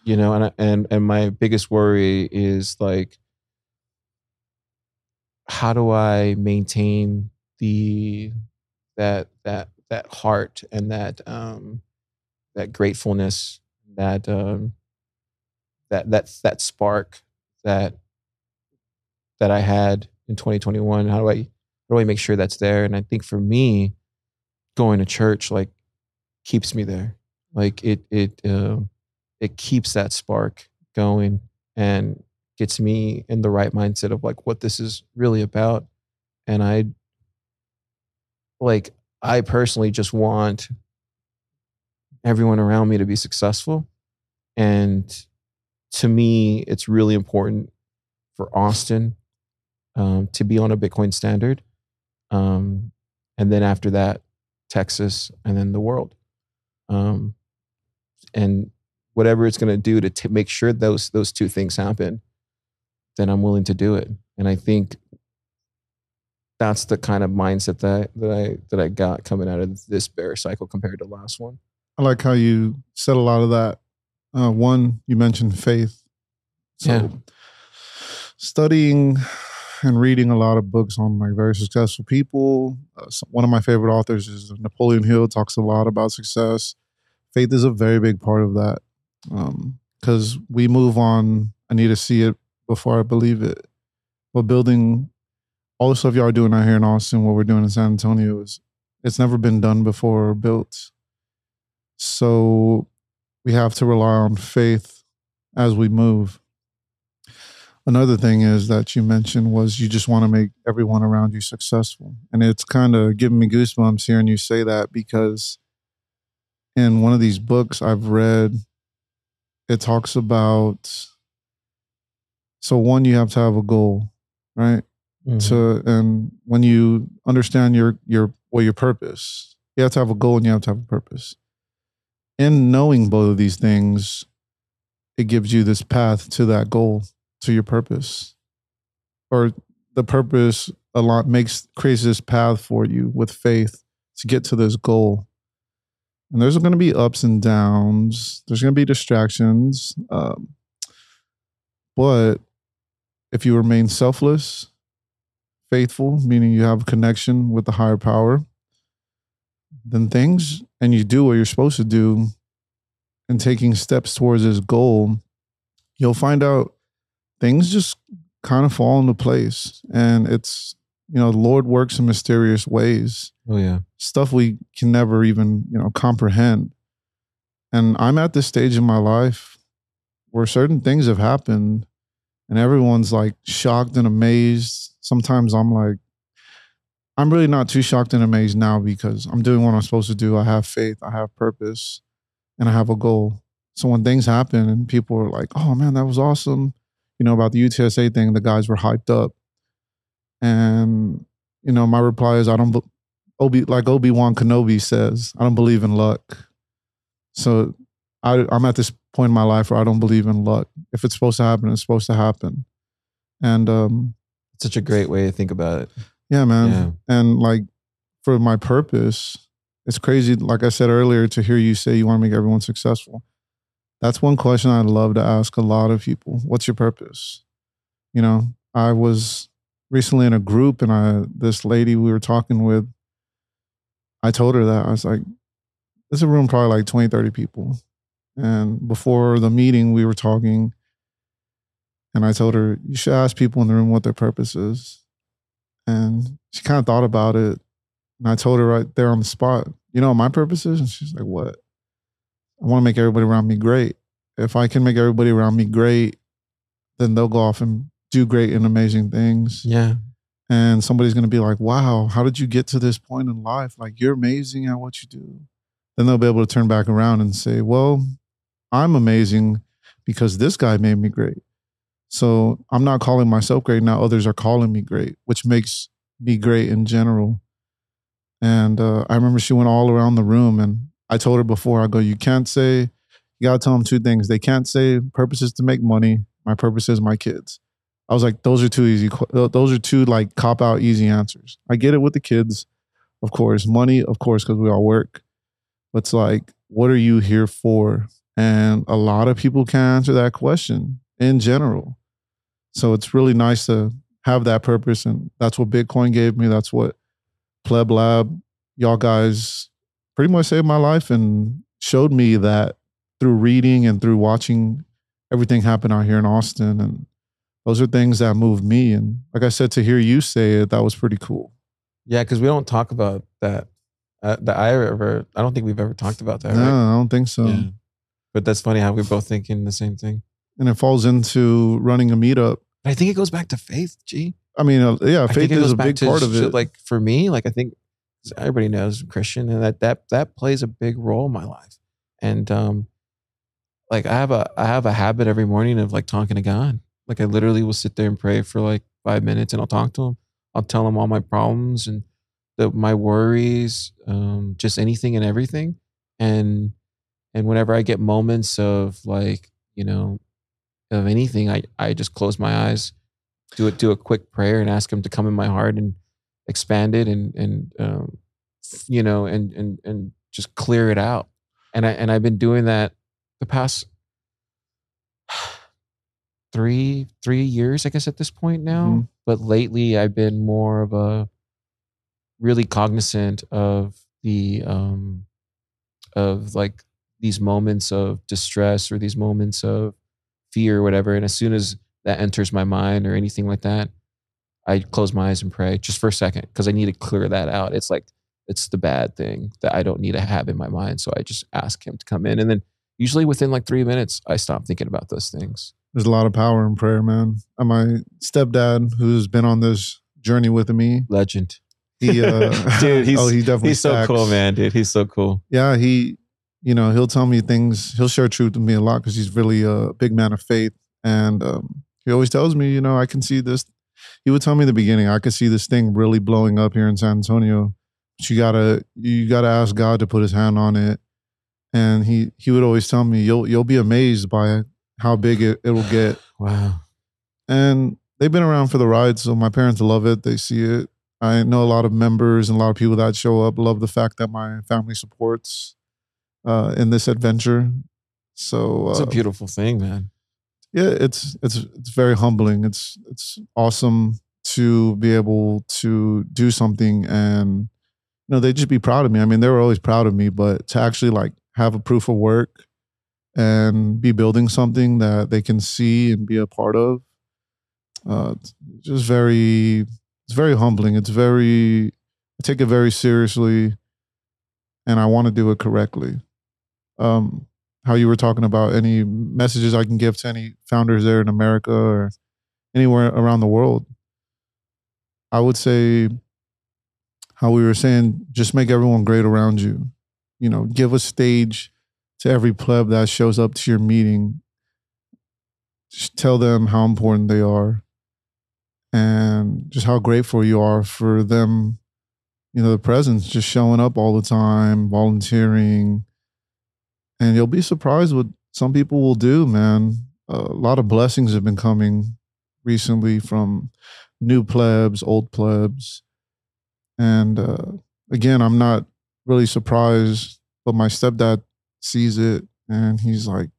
You know, and and and my biggest worry is like, how do I maintain the that that that heart and that um that gratefulness that um that that that spark that that I had in 2021 how do I how do I make sure that's there and I think for me going to church like keeps me there like it it um it keeps that spark going and gets me in the right mindset of like what this is really about and I like I personally just want everyone around me to be successful. And to me, it's really important for Austin um, to be on a Bitcoin standard. Um, and then after that, Texas, and then the world. Um, and whatever it's going to do to t- make sure those those two things happen, then I'm willing to do it. And I think that's the kind of mindset that that I that I got coming out of this bear cycle compared to last one. I like how you said a lot of that. Uh, one, you mentioned faith. So, Yeah. studying and reading a lot of books on like very successful people. Uh, one of my favorite authors is Napoleon Hill. Talks a lot about success. Faith is a very big part of that because we move on. I need to see it before I believe it. But building all the stuff y'all are doing out here in Austin, what we're doing in San Antonio is it's never been done before or built. So we have to rely on faith as we move. Another thing is that you mentioned was you just want to make everyone around you successful. And it's kind of giving me goosebumps hearing you say that because in one of these books I've read, it talks about so one, you have to have a goal, right? Mm-hmm. to and when you understand your your well your purpose you have to have a goal and you have to have a purpose in knowing both of these things it gives you this path to that goal to your purpose. Or the purpose a lot makes creates this path for you with faith to get to this goal. And there's going to be ups and downs. There's going to be distractions um, but if you remain selfless faithful, meaning you have a connection with the higher power, then things and you do what you're supposed to do and taking steps towards this goal, you'll find out things just kind of fall into place. And it's, you know, the Lord works in mysterious ways, oh yeah, stuff we can never even, you know, comprehend. And I'm at this stage in my life where certain things have happened and everyone's like shocked and amazed. Sometimes I'm like, I'm really not too shocked and amazed now because I'm doing what I'm supposed to do. I have faith, I have purpose, and I have a goal. So when things happen and people are like, oh man, that was awesome, you know, about the UTSA thing, the guys were hyped up. And, you know, my reply is, I don't, Obi, like Obi Wan Kenobi says, I don't believe in luck. So I, I'm at this point in my life where I don't believe in luck. If it's supposed to happen, it's supposed to happen. And um, It's such a great way to think about it. Yeah, man. Yeah. And like for my purpose, it's crazy. Like I said earlier, to hear you say you want to make everyone successful. That's one question I'd love to ask a lot of people. What's your purpose? You know, I was recently in a group and I this lady we were talking with, I told her that. I was like, this is a room probably like 20, 30 people. And before the meeting, we were talking. And I told her, you should ask people in the room what their purpose is. And she kind of thought about it. And I told her right there on the spot, you know, what my purpose is. And she's like, what? I want to make everybody around me great. If I can make everybody around me great, then they'll go off and do great and amazing things. Yeah, and somebody's going to be like, "Wow, how did you get to this point in life? Like you're amazing at what you do." Then they'll be able to turn back around and say, "Well, I'm amazing because this guy made me great." So I'm not calling myself great now; others are calling me great, which makes me great in general. And uh, I remember she went all around the room, and I told her before, I go, "You can't say." You gotta tell them two things. They can't say purpose is to make money. My purpose is my kids. I was like, those are two easy. Those are two like cop out easy answers. I get it with the kids, of course. Money, of course, because we all work. But it's like, what are you here for? And a lot of people can't answer that question in general. So it's really nice to have that purpose, and that's what Bitcoin gave me. That's what Pleb Lab, y'all guys, pretty much saved my life and showed me that through reading and through watching everything happen out here in Austin and those are things that moved me. And like I said, to hear you say it, that was pretty cool. Yeah, because we don't talk about that. Uh, that I ever, I don't think we've ever talked about that. no, Right? I don't think so. Yeah. But that's funny how we're both thinking the same thing. And it falls into running a meetup. I think it goes back to faith, Ge. I mean, uh, yeah, I faith think it is goes a back big to part of it. Like for me, like I think everybody knows I'm Christian, and that that that plays a big role in my life. And um, like I have a I have a habit every morning of like talking to God. Like I literally will sit there and pray for like five minutes, and I'll talk to Him. I'll tell Him all my problems and the my worries, um, just anything and everything. And and whenever I get moments of like you know of anything, I I just close my eyes do it do a quick prayer and ask him to come in my heart and expand it and and um, you know and and and just clear it out and i and i've been doing that the past three three years i guess at this point now Mhm. but lately i've been more of a really cognizant of the um of like these moments of distress or these moments of fear or whatever and as soon as that enters my mind or anything like that, I close my eyes and pray just for a second because I need to clear that out. It's like it's the bad thing that I don't need to have in my mind. So I just ask him to come in. And then usually within like three minutes, I stop thinking about those things. There's a lot of power in prayer, man. And my stepdad, who's been on this journey with me, Legend. he, uh, Dude, he's- oh, he definitely He's so cool, man, dude. He's so cool. Yeah, he, you know, he'll tell me things. He'll share truth with me a lot because he's really a big man of faith, and um, he always tells me, you know, I can see this. He would tell me in the beginning, I could see this thing really blowing up here in San Antonio. But you gotta, you gotta ask God to put His hand on it. And he, he would always tell me, you'll, you'll be amazed by how big it, it'll get. Wow. And they've been around for the ride, so my parents love it. They see it. I know a lot of members and a lot of people that show up love the fact that my family supports uh, in this adventure. So It's uh, a beautiful thing, man. yeah, it's it's it's very humbling. It's it's awesome to be able to do something and you know they just be proud of me. I mean, they were always proud of me, but to actually like have a proof of work and be building something that they can see and be a part of, uh, it's just very it's very humbling. It's very I take it very seriously, and I want to do it correctly. Um, how you were talking about any messages I can give to any founders there in America or anywhere around the world. I would say how we were saying, just make everyone great around you. You know, give a stage to every pleb that shows up to your meeting. Just tell them how important they are and just how grateful you are for them, you know, the presence, just showing up all the time, volunteering, and you'll be surprised what some people will do man a lot of blessings have been coming recently from new plebs old plebs and uh, again i'm not really surprised but my stepdad sees it and he's like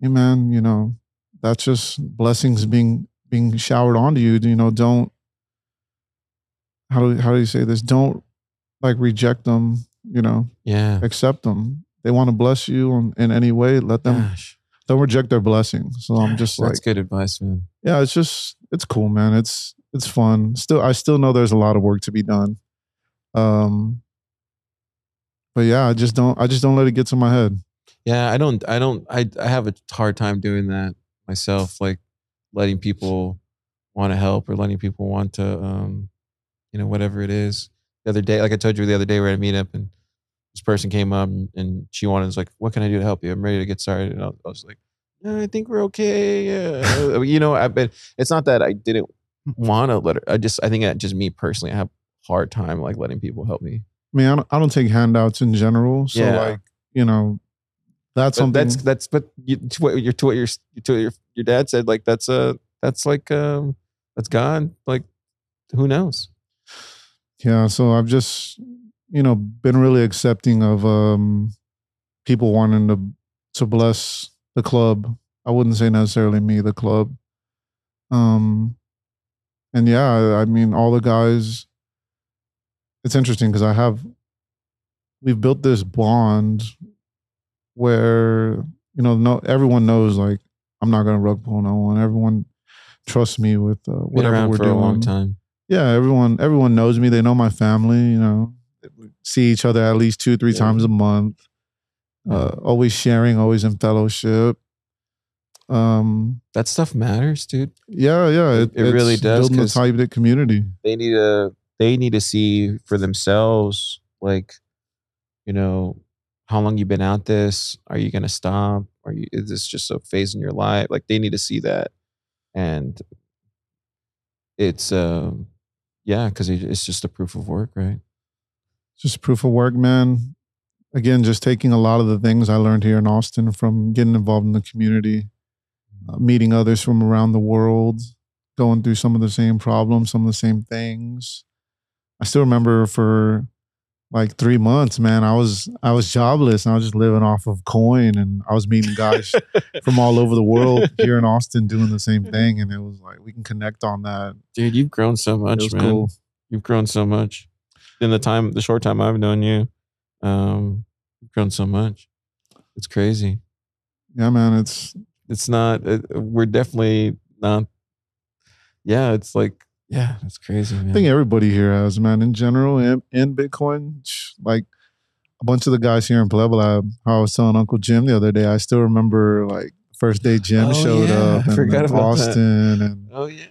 hey man you know that's just blessings being being showered onto you you know don't how do how do you say this don't like reject them you know Yeah. accept them. They want to bless you in, in any way. Let them Gosh. don't reject their blessing. So I'm just That's like, good advice, man. yeah, it's just it's cool, man. It's it's fun. Still, I still know there's a lot of work to be done. Um, but yeah, I just don't. I just don't let it get to my head. Yeah, I don't, I don't, I, I have a hard time doing that myself, like letting people want to help or letting people want to, um, you know, whatever it is. The other day, like I told you the other day, we're at a meetup and this person came up and, she wanted, was like, what can I do to help you? I'm ready to get started. And I was, like, "Yeah, I think we're okay. Yeah. you know, I, but it's not that I didn't want to let her. I just, I think that just me personally, I have a hard time like letting people help me. I mean, I don't, I don't take handouts in general. So, Yeah. like, you know, that's But something. that's that's but you, to what your to what your to what your your dad said like that's a that's like um that's God like who knows Yeah, so I've just you know been really accepting of um people wanting to to bless the club. I wouldn't say necessarily me, the club. Um and yeah, I, mean all the guys it's interesting because I have we've built this bond where you know no everyone knows like I'm not gonna rug pull no one. Everyone trusts me with uh, been whatever around we're for doing a long time yeah, everyone everyone knows me. They know my family. You know, see each other at least two, three Yeah. times a month. Uh, always sharing, always in fellowship. Um, that stuff matters dude yeah, yeah, It- it really does, Building a tight knit community. they need to they need to see for themselves like you know how long you've been at this are you gonna stop are you is this just a phase in your life like they need to see that and it's um yeah because it's just a proof of work right Just proof of work, man. Again, just taking a lot of the things I learned here in Austin from getting involved in the community, uh, meeting others from around the world, going through some of the same problems, some of the same things. I still remember for like three months, man, I was I was jobless and I was just living off of coin and I was meeting guys from all over the world here in Austin doing the same thing. And it was like we can connect on that. dude you've grown so much man cool. you've grown so much in the time the short time i've known you um you've grown so much it's crazy Yeah, man. It's it's not it, we're definitely not yeah it's like yeah it's crazy man I think everybody here has, man, in general, in, in Bitcoin. Like a bunch of the guys here in Pleb Lab, how I was telling Uncle Jim the other day, I still remember like first day Jim Oh, showed yeah. up I forgot about that. And oh yeah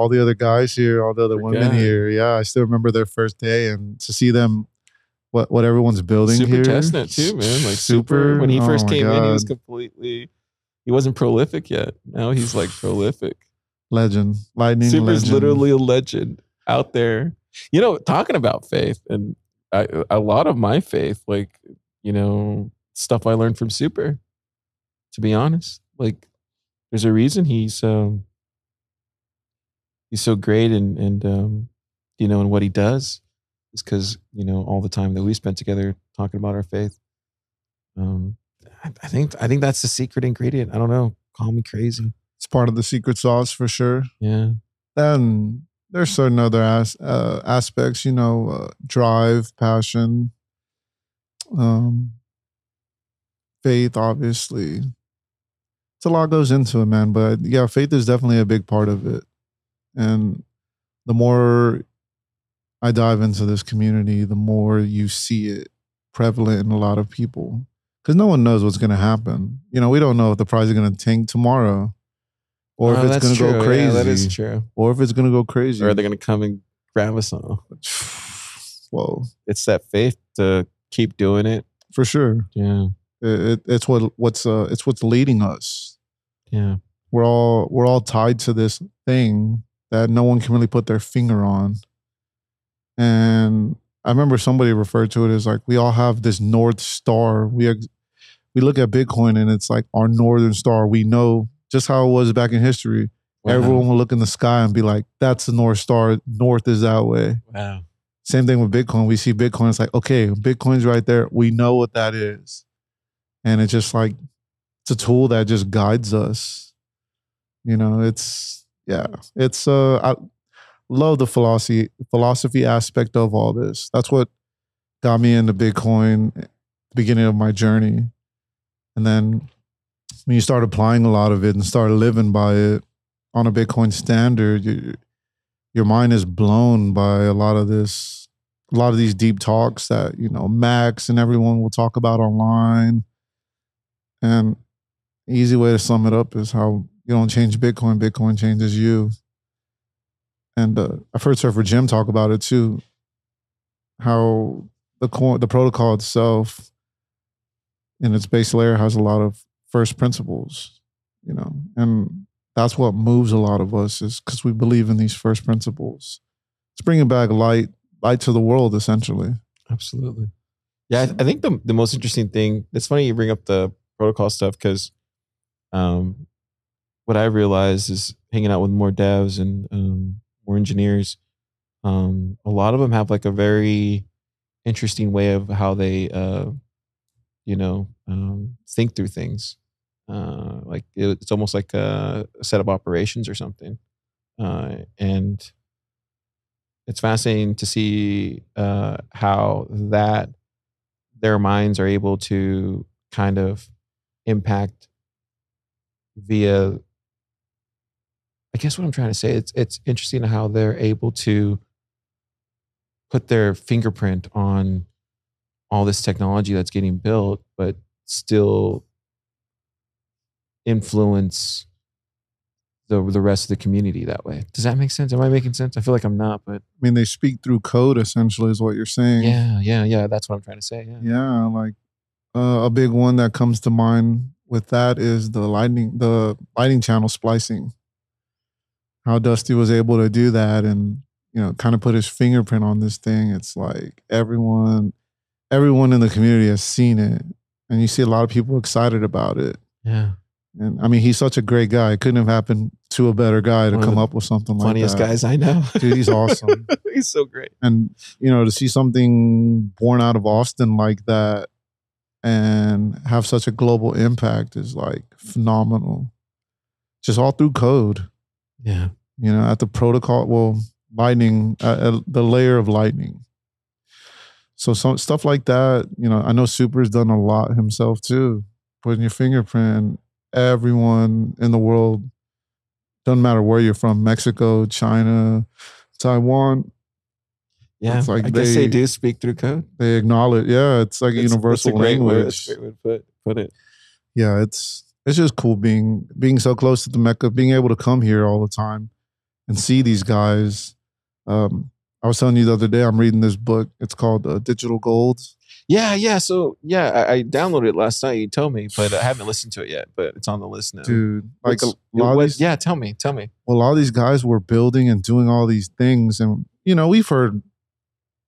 all the other guys here, all the other women here. Yeah, I still remember their first day and to see them what what everyone's building super here. testnet too man like super, when he oh first my came in he was completely he wasn't prolific yet now he's like prolific legend. Lightning super's legend. literally a legend out there you know talking about faith and I, a lot of my faith like you know stuff i learned from super to be honest like there's a reason he's um he's so great and and um you know and what he does is because you know all the time that we spent together talking about our faith um I, I think i think that's the secret ingredient i don't know call me crazy it's part of the secret sauce for sure. yeah then there's certain other as, uh, aspects, you know, uh, drive, passion, um, faith. Obviously, it's a lot goes into it, man. But yeah, faith is definitely a big part of it. And the more I dive into this community, the more you see it prevalent in a lot of people. Because no one knows what's going to happen. You know, we don't know if the price is going to tank tomorrow, or Oh, if it's going to go crazy Yeah, that is true. or if it's gonna go crazy. Or they're they going to come and grab us all? Whoa, It's that faith to keep doing it. for sure. Yeah. It, it, it's what what's uh it's what's leading us. Yeah. We're all we're all tied to this thing that no one can really put their finger on. And I remember somebody referred to it as like we all have this north star. We ex- we look at Bitcoin and it's like our northern star. We know just how it was back in history. Wow. Everyone will look in the sky and be like, "That's the north star. North is that way." Wow. Same thing with Bitcoin. We see Bitcoin. It's like, okay, Bitcoin's right there. We know what that is. And it's just like, it's a tool that just guides us. You know, it's, yeah, it's, uh, I love the philosophy, philosophy aspect of all this. That's what got me into Bitcoin the beginning of my journey. And then when you start applying a lot of it and start living by it on a Bitcoin standard, you, your mind is blown by a lot of this a lot of these deep talks that you know max and everyone will talk about online and easy way to sum it up is how you don't change bitcoin bitcoin changes you and uh, I've heard Surfer Jim talk about it too. How the coin, the protocol itself, in its base layer, has a lot of first principles, you know, and that's what moves a lot of us is because we believe in these first principles. It's bringing back light, light to the world, essentially. Absolutely. Yeah, I, I think the the most interesting thing. It's funny you bring up the protocol stuff because, um, what I realized is hanging out with more devs and um, more engineers. Um, a lot of them have like a very interesting way of how they, uh, you know, um, think through things. Uh, like it, it's almost like a, a set of operations or something, uh, and it's fascinating to see uh, how that their minds are able to kind of impact via I guess what I'm trying to say it's it's interesting how they're able to put their fingerprint on all this technology that's getting built but still influence the the rest of the community that way. Does that make sense? Am I making sense? I feel like I'm not, but I mean, they speak through code, essentially, is what you're saying. yeah, yeah, yeah. That's what I'm trying to say. Yeah. Yeah, like uh, a big one that comes to mind with that is the lightning, the lighting channel splicing. How Dusty was able to do that, and you know, kind of put his fingerprint on this thing. It's like everyone, everyone in the community has seen it, and you see a lot of people excited about it. Yeah. And I mean, he's such a great guy. It couldn't have happened to a better guy to One come up with something like that. Funniest guys I know. Dude, he's awesome. he's so great. and you know to see something born out of austin like that and have such a global impact is like phenomenal just all through code Yeah. you know at the protocol well lightning uh, uh, the layer of lightning so some stuff like that you know i know super's done a lot himself too putting your fingerprint everyone in the world doesn't matter where you're from mexico china taiwan Yeah. It's like I guess they they- do speak through code. they acknowledge yeah it's like a universal that's a way- language that's a great way to put, put it. yeah it's it's just cool being being so close to the mecca being able to come here all the time and see these guys um i was telling you the other day i'm reading this book it's called uh, digital gold Yeah, yeah. So yeah, I, I downloaded it last night. You told me, but I haven't listened to it yet. But it's on the list now. dude like a lot these, yeah, tell me, tell me. well, a lot of these guys were building and doing all these things and you know we've heard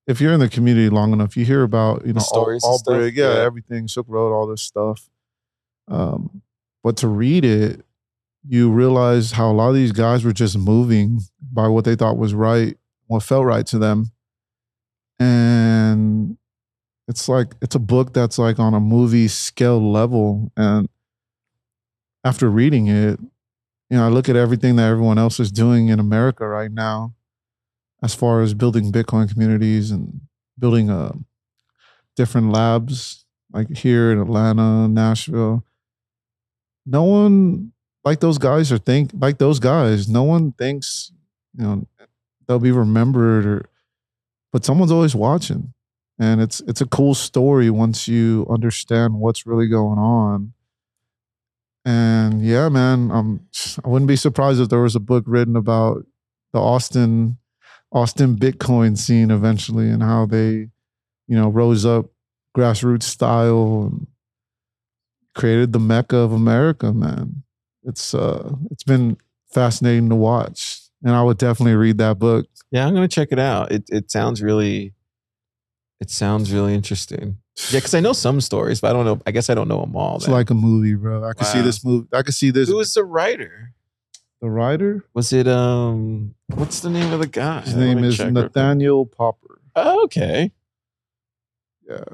if you're in the community long enough you hear about you The know stories and all? Ulbricht, yeah, Yeah. everything silk road all this stuff um but to read it you realize how a lot of these guys were just moving by what they thought was right what felt right to them. And it's like it's a book that's like on a movie scale level. And after reading it you know i look at everything that everyone else is doing in america right now as far as building bitcoin communities and building uh, different labs like here in atlanta nashville no one like those guys are think like those guys no one thinks you know they'll be remembered or but someone's always watching. And it's it's a cool story once you understand what's really going on. And yeah man um i wouldn't be surprised if there was a book written about the austin austin bitcoin scene eventually and how they you know rose up grassroots style and created the mecca of america man it's uh it's been fascinating to watch and i would definitely read that book Yeah, I'm gonna check it out. It it sounds really, it sounds really interesting. Yeah, because I know some stories, but I don't know. I guess I don't know them all. it's man. like a movie bro i could see this movie i could see this who was the writer? the writer Was it um? What's the name of the guy? his name is nathaniel popper Oh, okay, yeah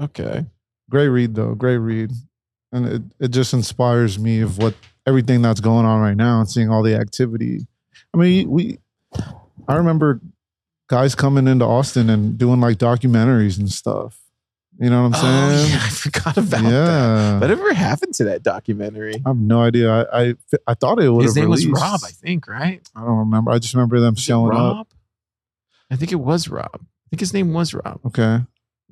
okay. great read though great read and it, it just inspires me of what everything that's going on right now and seeing all the activity i mean we i remember guys coming into austin and doing like documentaries and stuff you know what i'm saying? Oh, saying yeah, I forgot about that. yeah Whatever happened to that documentary? i have no idea i i, I thought it would His name was. Rob, I think, right? i don't remember i just remember them Was showing Rob? up I think it was Rob. I think his name was Rob. okay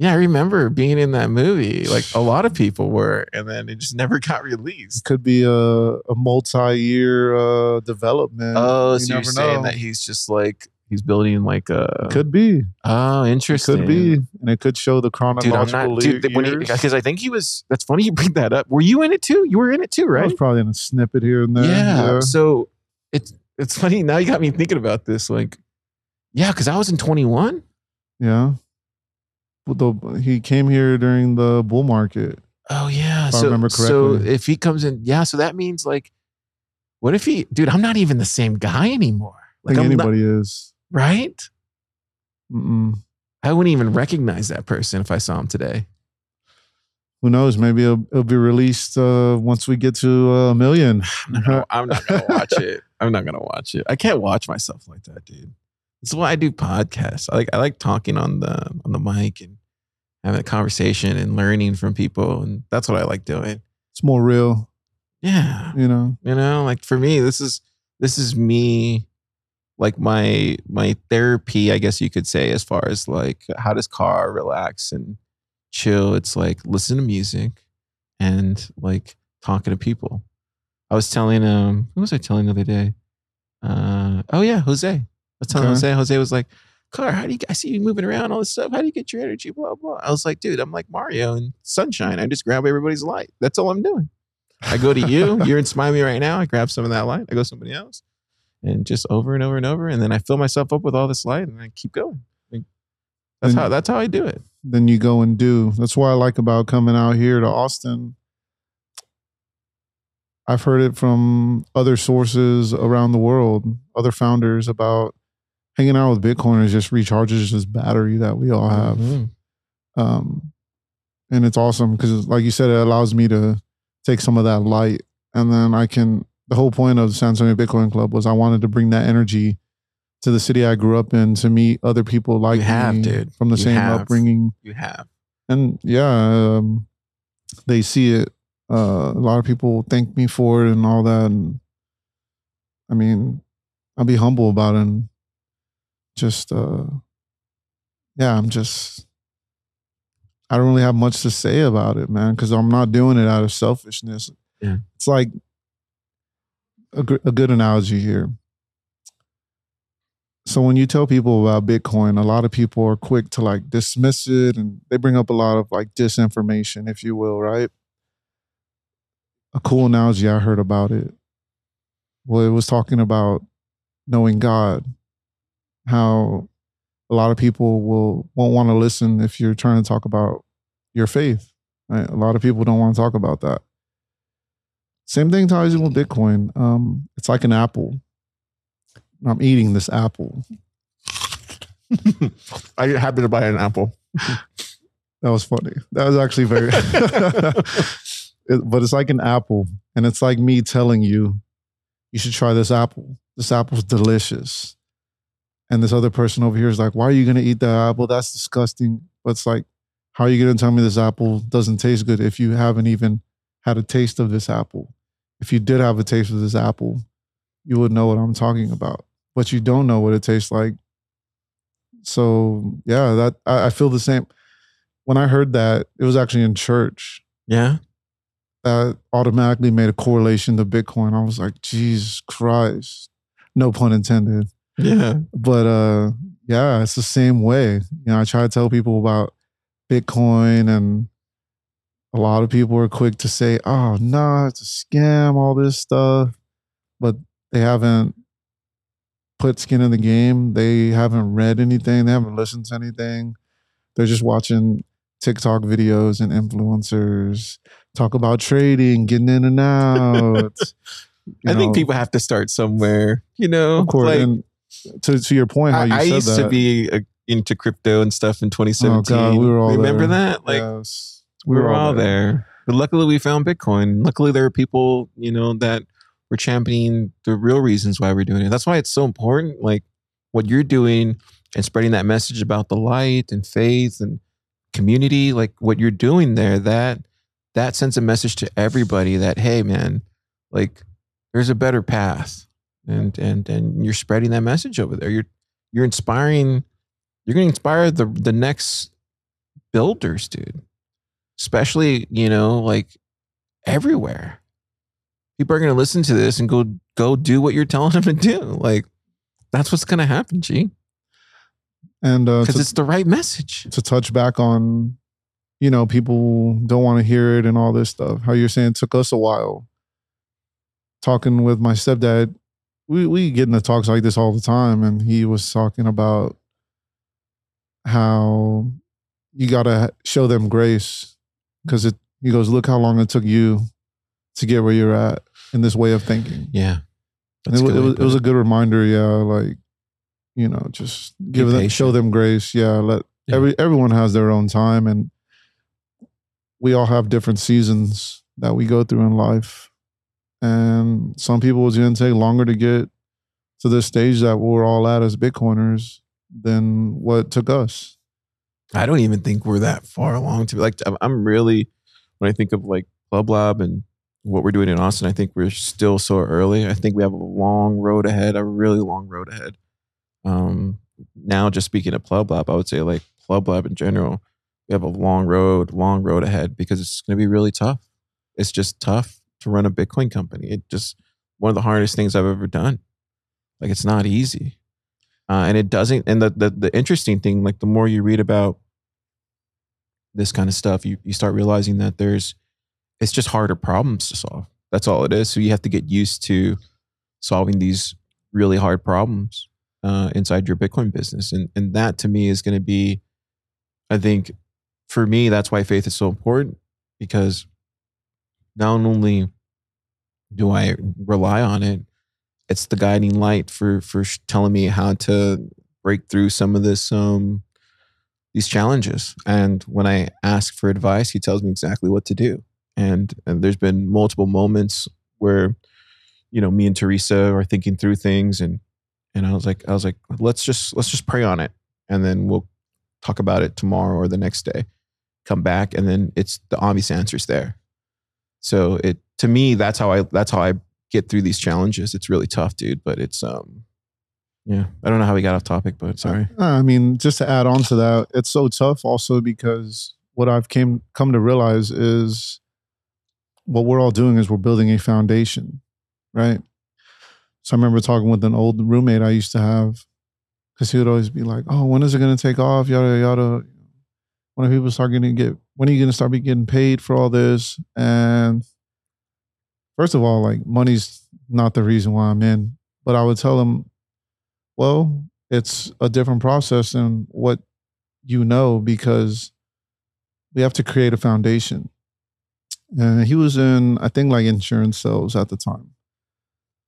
Yeah, I remember being in that movie. Like a lot of people were, and then it just never got released. Could be a, a multi-year uh, development. Oh, You so you're saying know. that he's just like he's building like a could be, oh interesting. could be, and it could show the Dude, chronological not dude, because I think he was. That's funny you bring that up. Were you in it too? You were in it too, I right? was probably in a snippet here and there. yeah. So it's it's funny now. You got me thinking about this. Like, yeah, because I was in 21. yeah. The, he came here during the bull market. Oh yeah. If I so remember so if he comes in, yeah. So that means like, what if he, dude? I'm not even the same guy anymore. I Like think I'm not- anybody is. right? Mm-mm. I wouldn't even recognize that person if I saw him today. Who knows? Maybe it'll, it'll be released uh, once we get to a million. I'm not, gonna, I'm not gonna watch it. I'm not gonna watch it. I can't watch myself like that, dude. That's why I do podcasts. I like I like talking on the on the mic and having a conversation and learning from people, and that's what I like doing. It's more real, Yeah, you know. you know, like for me, this is this is me, like my my therapy, I guess you could say, as far as like how does car relax and chill. It's like listen to music and like talking to people. I was telling um who was I telling the other day? Uh oh yeah, Jose. I was telling Okay. Jose. Jose was like, Car, how do you I see you moving around all this stuff? How do you get your energy? Blah blah. I was like, dude, I'm like Mario and Sunshine. I just grab everybody's light. That's all I'm doing. I go to you, you're inspiring me right now. I grab some of that light, I go to somebody else, and just over and over and over. And then I fill myself up with all this light and I keep going. Like, that's And- how that's how I do it. Then you go and do. That's what I like about coming out here to Austin. I've heard it from other sources around the world, other founders about hanging out with Bitcoiners just recharges this battery that we all have. Mhm. um, and it's awesome because like you said it allows me to take some of that light and then i can the whole point of the san antonio bitcoin club was i wanted to bring that energy to the city i grew up in to meet other people like you have, me dude. from the You same have. upbringing You have. and yeah um, they see it uh, a lot of people thank me for it and all that and i mean i'll be humble about it and just uh yeah i'm just i don't really have much to say about it man because i'm not doing it out of selfishness. Yeah. it's like a, gr- a good analogy here. So when you tell people about bitcoin a lot of people are quick to like dismiss it and they bring up a lot of like disinformation if you will right? A cool analogy i heard about it well it was talking about knowing god how a lot of people will won't want to listen if you're trying to talk about your faith right a lot of people don't want to talk about that same thing ties in with bitcoin um, it's like an apple i'm eating this apple I happen to buy an apple. That was funny. That was actually very. It- but it's like an apple, and it's like me telling you, you should try this apple. This apple's delicious. And this other person over here is like, "Why are you going to eat that apple? That's disgusting." But it's like, how are you going to tell me this apple doesn't taste good if you haven't even had a taste of this apple? If you did have a taste of this apple, you would know what I'm talking about. But you don't know what it tastes like. So yeah, that I, I feel the same when I heard that, it was actually in church. Yeah. That automatically made a correlation to Bitcoin. I was like, Jesus Christ. No pun intended. Yeah. But uh yeah, it's the same way. You know, I try to tell people about Bitcoin and a lot of people are quick to say, oh no, it's a scam, all this stuff. But they haven't put skin in the game. They haven't read anything. They haven't listened to anything. They're just watching TikTok videos and influencers talk about trading, getting in and out. I You think people have to start somewhere, you know. of course, like, and to to your point, how I, you I said used that. to be uh into crypto and stuff in 2017. Oh, God, we were all Remember there. that? Like Yes. we were all there. But luckily, we found Bitcoin. Luckily, there are people, you know, that were championing the real reasons why we're doing it. That's why it's so important. Like what you're doing and spreading that message about the light and faith and community. Like what you're doing there. That that sends a message to everybody that hey, man, like there's a better path, and and and you're spreading that message over there. You're you're inspiring. You're going to inspire the the next builders, dude. Especially, you know, like everywhere. People are going to listen to this and go go do what you're telling them to do. Like that's what's going to happen, Ge. And uh, Because to, it's the right message. to touch back on, you know, people don't want to hear it and all this stuff. How you're saying it took us a while. Talking with my stepdad, we we get into talks like this all the time, and he was talking about how you gotta show them grace because it. He goes, look how long it took you to get where you're at in this way of thinking. Yeah. It, a wa- good it was, it was a good reminder. Yeah, like you know, just give them, show them grace. Yeah, let Yeah. every everyone has their own time, and we all have different seasons that we go through in life. And some people it's going to take longer to get to this stage that we're all at as Bitcoiners than what took us. I don't even think we're that far along to be like I'm- really when I think of like Pleb Lab and what we're doing in Austin, I think we're still so early. I think we have a long road ahead, a really long road ahead. Um now just speaking of Pleb Lab, I would say like Pleb Lab in general, we have a long road, long road ahead because it's gonna be really tough. It's just tough to run a Bitcoin company. It just one of the hardest things I've ever done. Like it's not easy. Uh, and it doesn't. And the, the the interesting thing, like the more you read about this kind of stuff, you you start realizing that there's it's just harder problems to solve. That's all it is. So you have to get used to solving these really hard problems uh, inside your Bitcoin business, and and that to me is going to be, I think, for me that's why faith is so important because not only do I rely on it, it's the guiding light for for telling me how to break through some of this um these challenges. And when I ask for advice, he tells me exactly what to do. And, and there's been multiple moments where, you know, me and Teresa are thinking through things and and I was like, I was like, let's just let's just pray on it. And then we'll talk about it tomorrow or the next day. Come back and then it's the obvious answers there. So it to me, that's how I that's how I get through these challenges. It's really tough, dude. But it's um yeah. I don't know how we got off topic, but sorry. Uh, I mean, just to add on to that, it's so tough also because what I've came come to realize is what we're all doing is we're building a foundation, right? So I remember talking with an old roommate I used to have because he would always be like, "Oh, when is it going to take off? Yada yada. When are people start going to get? When are you going to start getting paid for all this?" And first of all, like money's not the reason why I'm in, but I would tell him, "Well, it's a different process than what you know because we have to create a foundation." And he was in, I think, like insurance sales at the time.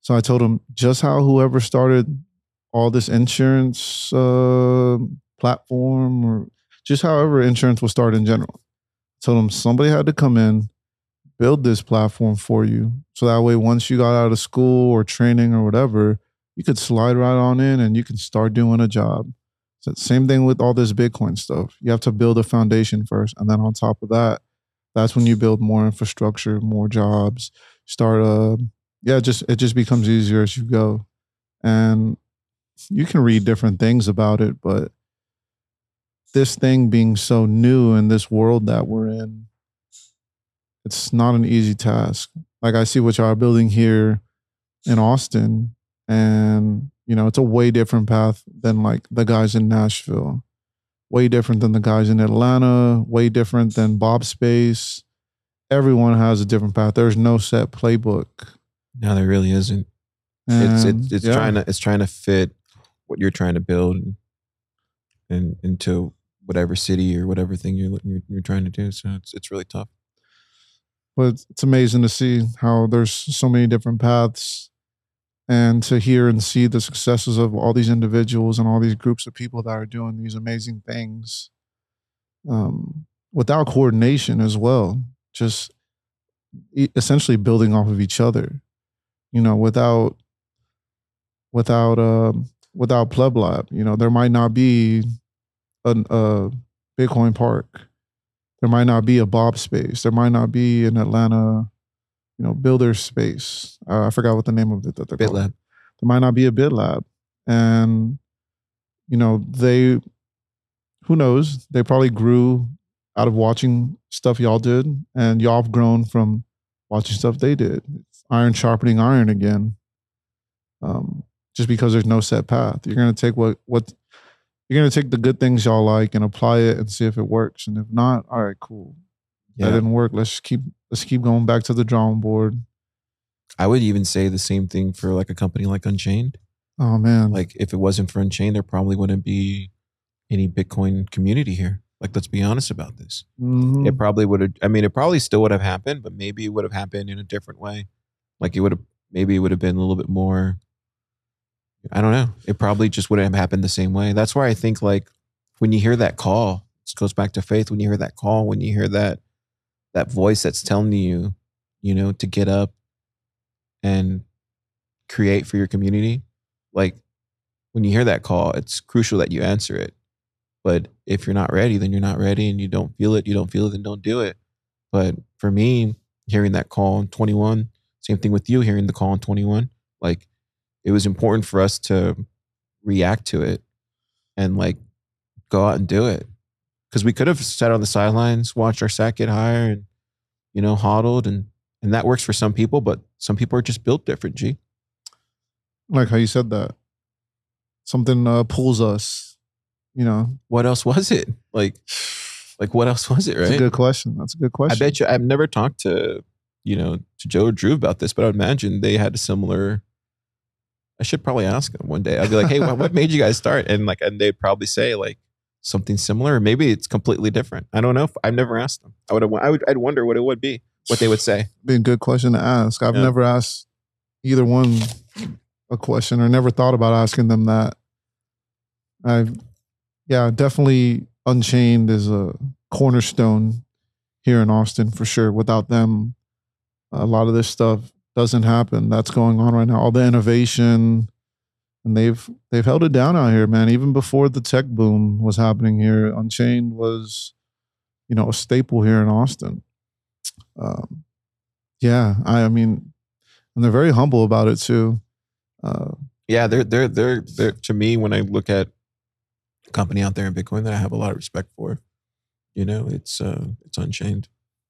So I told him just how whoever started all this insurance uh, platform or just however insurance was started in general. Told them somebody had to come in, build this platform for you. So that way, once you got out of school or training or whatever, you could slide right on in and you can start doing a job. So same thing with all this Bitcoin stuff. You have to build a foundation first. And then on top of that, that's when you build more infrastructure, more jobs, start uh yeah, just it just becomes easier as you go. And you can read different things about it, but this thing being so new in this world that we're in, it's not an easy task. Like I see what y'all are building here in Austin, and you know, it's a way different path than like the guys in Nashville. Way different than the guys in Atlanta, way different than Bob Space. Everyone has a different path. There's no set playbook. No, there really isn't. It's And, it's it's yeah. trying to it's trying to fit what you're trying to build and into whatever city or whatever thing you're, you're you're trying to do. So it's it's really tough. but it's amazing to see how there's so many different paths and to hear and see the successes of all these individuals and all these groups of people that are doing these amazing things um, without coordination as well just essentially building off of each other you know without without um without pleb lab you know there might not be an, a bitcoin park there might not be a Bob space. There might not be an Atlanta, you know, builder space. Uh, I forgot what the name of it that they're called. BitLab. There might not be a BitLab, and you know they, who knows? They probably grew out of watching stuff y'all did, and y'all have grown from watching stuff they did. It's iron sharpening iron again. Um, just because there's no set path, you're gonna take what what you're gonna take the good things y'all like and apply it and see if it works. And if not, all right, cool. That didn't work. Let's keep let's keep going back to the drawing board. I would even say the same thing for like a company like Unchained. Oh man, Like if it wasn't for Unchained, there probably wouldn't be any Bitcoin community here. Like let's be honest about this. mhm. It probably would have I mean it probably still would have happened, but maybe it would have happened in a different way. Like it would have maybe it would have been a little bit more I don't know. It probably just wouldn't have happened the same way. That's why I think like when you hear that call, this goes back to faith. When you hear that call, when you hear that that voice that's telling you, you know, to get up and create for your community, like when you hear that call, it's crucial that you answer it. But if you're not ready, then you're not ready and you don't feel it, you don't feel it, then don't do it. But for me, hearing that call in 21, same thing with you hearing the call in 21, like it was important for us to react to it and like go out and do it. Cause we could have sat on the sidelines, watched our sack get higher and, you know, hodled and, and that works for some people, but some people are just built different, G. like how you said that. Something uh, pulls us. You know, What else was it? Like, like what else was it, That's right? a good question. That's a good question. I bet you I've never talked to, you know, to Joe or Drew about this, but I would imagine they had a similar. I should probably ask them one day. I'd be like, "Hey, what, made you guys start?" And like, and they'd probably say like something similar, or maybe it's completely different. I don't know. If, I've never asked them. I would. I would. I'd wonder what it would be. What they would say. Be a good question to ask. I've Yeah. never asked either one a question or never thought about asking them that. I've, yeah, definitely Unchained is a cornerstone here in Austin for sure. Without them, a lot of this stuff doesn't happen. That's going on right now. All the innovation, and they've they've held it down out here, man. Even before the tech boom was happening here, Unchained was, you know, a staple here in Austin. Um, yeah, I, I mean, and they're very humble about it too. Uh, Yeah, they're they're they're they're to me when I look at a company out there in Bitcoin that I have a lot of respect for. You know, it's uh it's unchained.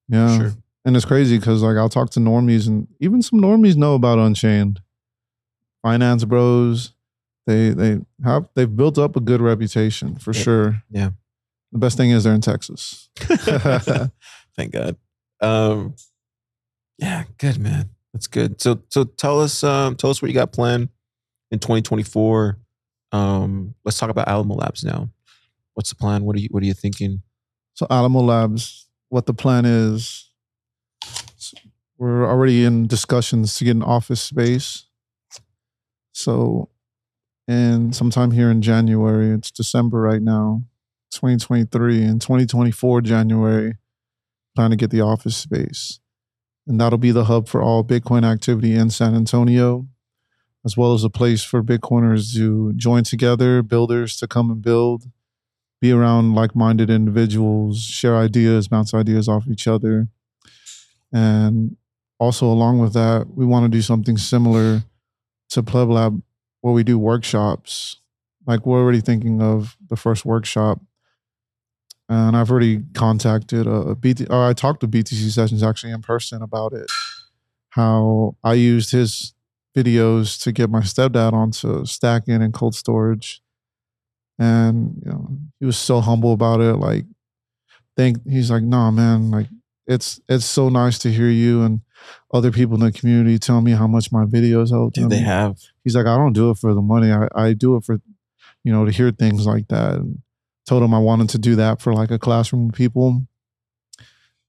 yeah, Sure. And it's crazy because like I'll talk to normies, and even some normies know about Unchained. Finance bros, they they have they've built up a good reputation for Yeah. sure. Yeah. The best thing is they're in Texas. Thank God. Um, yeah, good man. That's good. So, so tell us, um, tell us what you got planned in 2024. Um, let's talk about Alamo Labs now. What's the plan? What are you What are you thinking? So Alamo Labs, what the plan is, we're already in discussions to get an office space. So, and sometime here in January, it's December right now, 2023, and 2024 January, plan to get the office space, and that'll be the hub for all Bitcoin activity in San Antonio, as well as a place for Bitcoiners to join together, builders to come and build be around like-minded individuals, share ideas, bounce ideas off each other. And also along with that, we want to do something similar to Pleb Lab where we do workshops. Like we're already thinking of the first workshop. And I've already contacted a BT or uh, I talked to BTC sessions actually in person about it. How I used his videos to get my stepdad onto stacking and cold storage and you know he was so humble about it like think he's like nah man like it's it's so nice to hear you and other people in the community tell me how much my videos helped Do them. they have? he's like i don't do it for the money. I, I do it for you know to hear things like that. And told him i wanted to do that for like a classroom of people.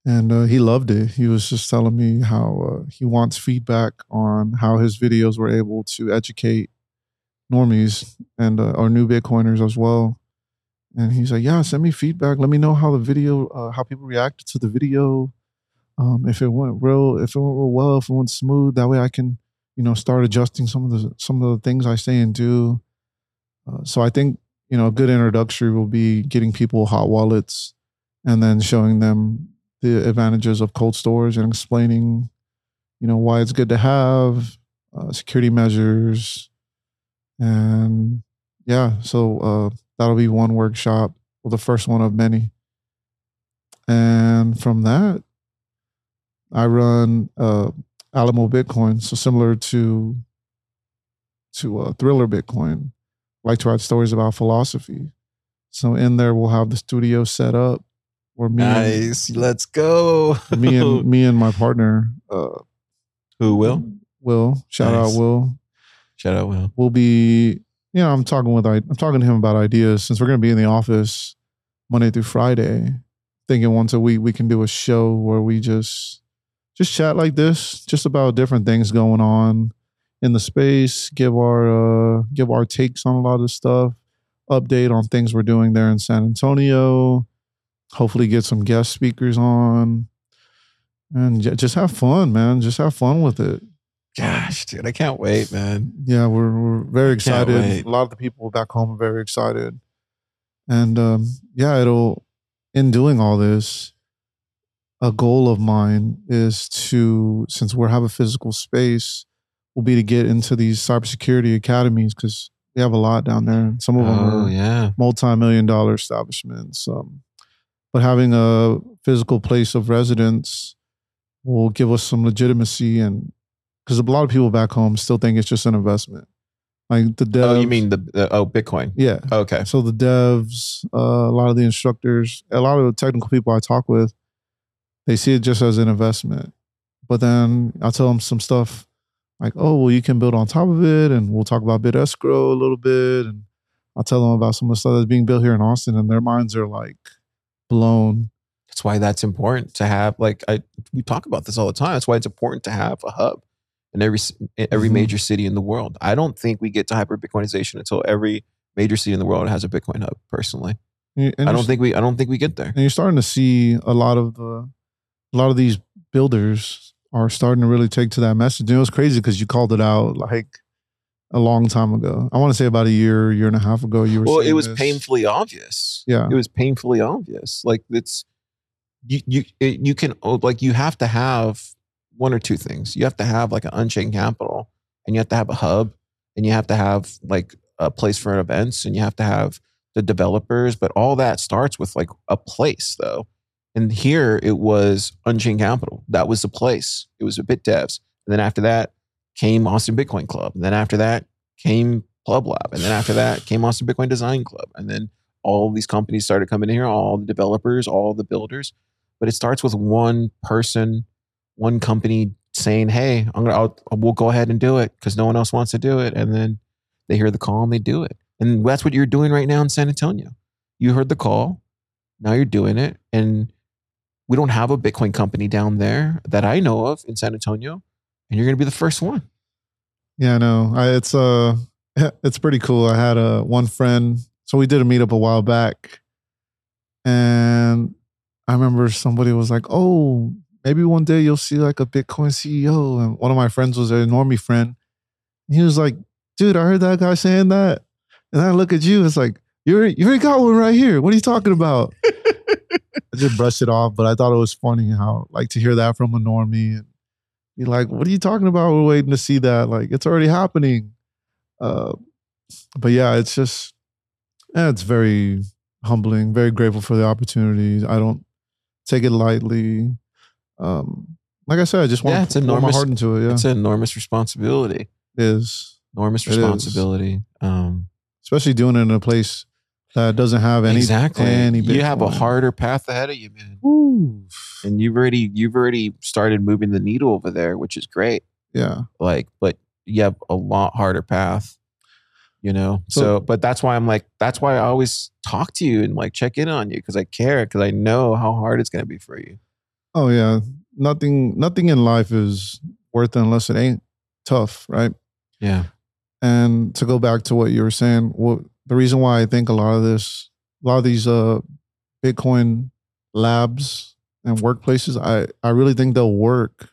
And uh, he loved it. He was just telling me how uh, he wants feedback on how his videos were able to educate normies and uh, our new bitcoiners as well and he's like yeah send me feedback. Let me know how the video uh, how people reacted to the video. Um, if it went real if it went real well if it went smooth that way i can you know start adjusting some of the some of the things i say and do. Uh, so i think you know a good introductory will be getting people hot wallets and then showing them the advantages of cold storage and explaining you know why it's good to have uh, security measures. And yeah so uh, that'll be one workshop well the first one of many and from that, I run uh, Alamo Bitcoin, so similar to to uh, Thriller Bitcoin. I like to write stories about philosophy. So in there, we'll have the studio set up where me, Nice. Let's go. me and me and my partner, uh, Who will? Will, shout Nice. out Will, Shout out Will. we'll be you know i'm talking with i'm talking to him about ideas. Since we're going to be in the office monday through friday thinking once a week we can do a show where we just just chat like this just about different things going on in the space give our uh give our takes on a lot of stuff update on things we're doing there in san antonio hopefully get some guest speakers on and j- just have fun man. Just have fun with it Gosh, dude, I can't wait, man. yeah, we're we're very excited. A lot of the people back home are very excited, and um, yeah, it'll. In doing all this, a goal of mine is to, since we have a physical space, will be to get into these cybersecurity academies because we have a lot down there. and Some of them Oh are yeah. multi-million dollar establishments. Um, but having a physical place of residence will give us some legitimacy and because a lot of people back home still think it's just an investment. Like the devs. Oh, you mean the, the oh Bitcoin? yeah. Okay. So the devs, uh, a lot of the instructors, a lot of the technical people I talk with, they see it just as an investment. But then I'll tell them some stuff like, oh, well, you can build on top of it, and we'll talk about bit escrow a little bit, and I'll tell them about some of the stuff that's being built here in Austin, and their minds are like blown. That's why that's important to have. Like I, we talk about this all the time. That's why it's important to have a hub in every in every Mhm. major city in the world. I don't think we get to hyper Bitcoinization until every major city in the world has a Bitcoin hub. Personally, I don't think we. I don't think we get there. and you're starting to see a lot of the a lot of these builders are starting to really take to that message. And it was crazy because you called it out like a long time ago. I want to say about a year, year and a half ago. You were Well, it was this. painfully obvious. Yeah. it was painfully obvious. Like it's you you it, you can oh, like you have to have one or two things. You have to have like an unchained capital, and you have to have a hub, and you have to have like a place for events, and you have to have the developers. But all that starts with like a place, though. And here it was Unchained Capital. That was the place. It was a Bit Devs. And then after that came Austin Bitcoin Club. And then after that came Pleb Lab. And then after that came Austin Bitcoin Design Club. And then all these companies started coming in here, all the developers, all the builders. But it starts with one person, one company saying, "Hey, I'm gonna, I'll, we'll go ahead and do it because no one else wants to do it." And then they hear the call and they do it. And that's what you're doing right now in San Antonio. You heard the call, now you're doing it, and we don't have a Bitcoin company down there that I know of in San Antonio, and you're gonna be the first one. Yeah, no, I, it's uh, it's pretty cool. I had a one friend, so we did a meetup a while back, and I remember somebody was like, "Oh, maybe one day you'll see like a Bitcoin CEO." And one of my friends was a normie friend. He was like, "Dude, I heard that guy saying that," and I look at you, it's like you already, you already got one right here. What are you talking about? I just brushed it off, but I thought it was funny how like to hear that from a normie and be like, "What are you talking about? We're waiting to see that. Like, it's already happening." Uh, but yeah, it's just, yeah, it's very humbling. Very grateful for the opportunity. I don't take it lightly. Um, like I said, I just want Yeah, to put my heart into it. Yeah, It's an enormous responsibility. it is Enormous responsibility. Um, especially doing it in a place that doesn't have any exactly. Any you have a harder path ahead of you, man. Ooh. And you've already you've already started moving the needle over there, which is great. Yeah, Like, but you have a lot harder path. You know, so, So- but that's why I'm like, that's why I always talk to you and like check in on you because I care because I know how hard it's gonna be for you. Oh yeah. Nothing nothing in life is worth it unless it ain't tough, right? Yeah. And to go back to what you were saying, what the reason why I think a lot of this, a lot of these uh Bitcoin labs and workplaces, I I really think they'll work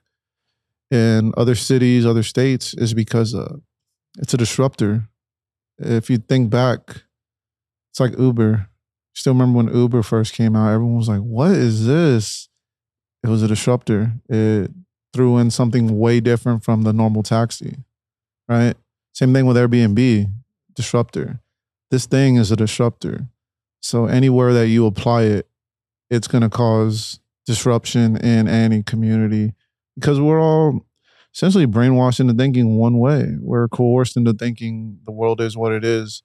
in other cities, other states, is because uh it's a disruptor. If you think back, it's like Uber. Still remember when Uber first came out, everyone was like, What is this? It was a disruptor. It threw in something way different from the normal taxi. Right? Same thing with Airbnb, disruptor. This thing is a disruptor. So anywhere that you apply it, it's going to cause disruption in any community because we're all essentially brainwashed into thinking one way. We're coerced into thinking the world is what it is.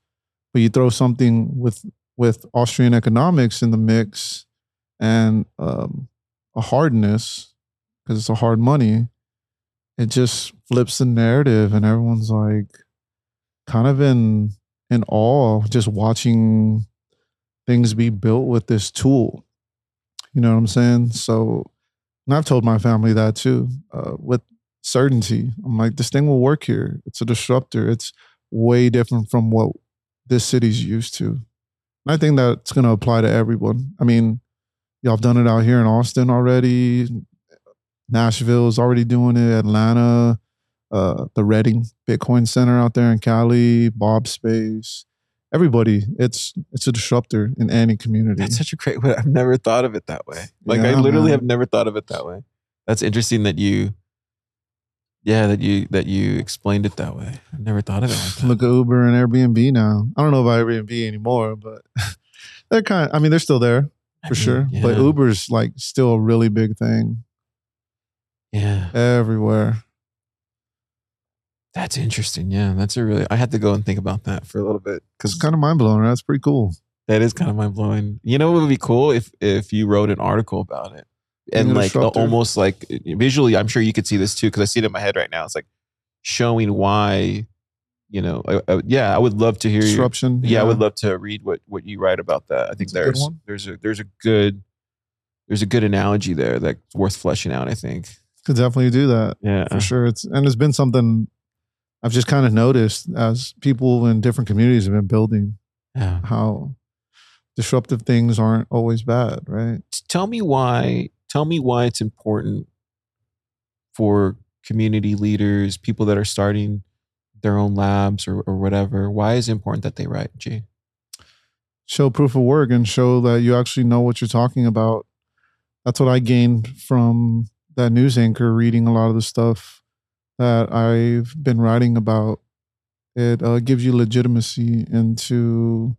But you throw something with with Austrian economics in the mix and um, a hardness because it's a hard money. It just flips the narrative, and everyone's like kind of in in awe just watching things be built with this tool. You know what I'm saying? So, and I've told my family that too, uh, with certainty. I'm like, this thing will work here. It's a disruptor. It's way different from what this city's used to. And I think that's going to apply to everyone. I mean, y'all have done it out here in Austin already. Nashville is already doing it. Atlanta, uh, the Reading Bitcoin Center out there in Cali, Bob Space everybody. It's it's a disruptor in any community. That's such a great way. I've never thought of it that way. Like I literally man. have never thought of it that way. That's interesting that you yeah, that you that you explained it that way. I've never thought of it like. Look at Uber and Airbnb now. I don't know about Airbnb anymore, but they're kind. I mean, they're still there I for sure. But. Uber's like still a really big thing Yeah. everywhere. That's interesting. Yeah. That's a really I had to go and think about that for a little bit. Cause It's kind of mind blowing. That's pretty cool. that is kind of mind blowing. You know what would be cool if if you wrote an article about it. And like almost like visually, I'm sure you could see this too, because I see it in my head right now. It's like showing why, you know, I, I- yeah, I would love to hear your, Disruption. yeah, I would love to read what what you write about that. I think That's there's one. there's a there's a good there's a good analogy there that's worth fleshing out. I think. Could definitely do that Yeah. for sure. It's and it's been something I've just kind of noticed as people in different communities have been building Yeah. how disruptive things aren't always bad, right? Tell me why. Tell me why it's important for community leaders, people that are starting their own labs or, or whatever. Why is it important that they write? Ge. show proof of work and show that you actually know what you're talking about. That's what I gained from that news anchor reading a lot of the stuff that I've been writing about. It uh, gives you legitimacy into,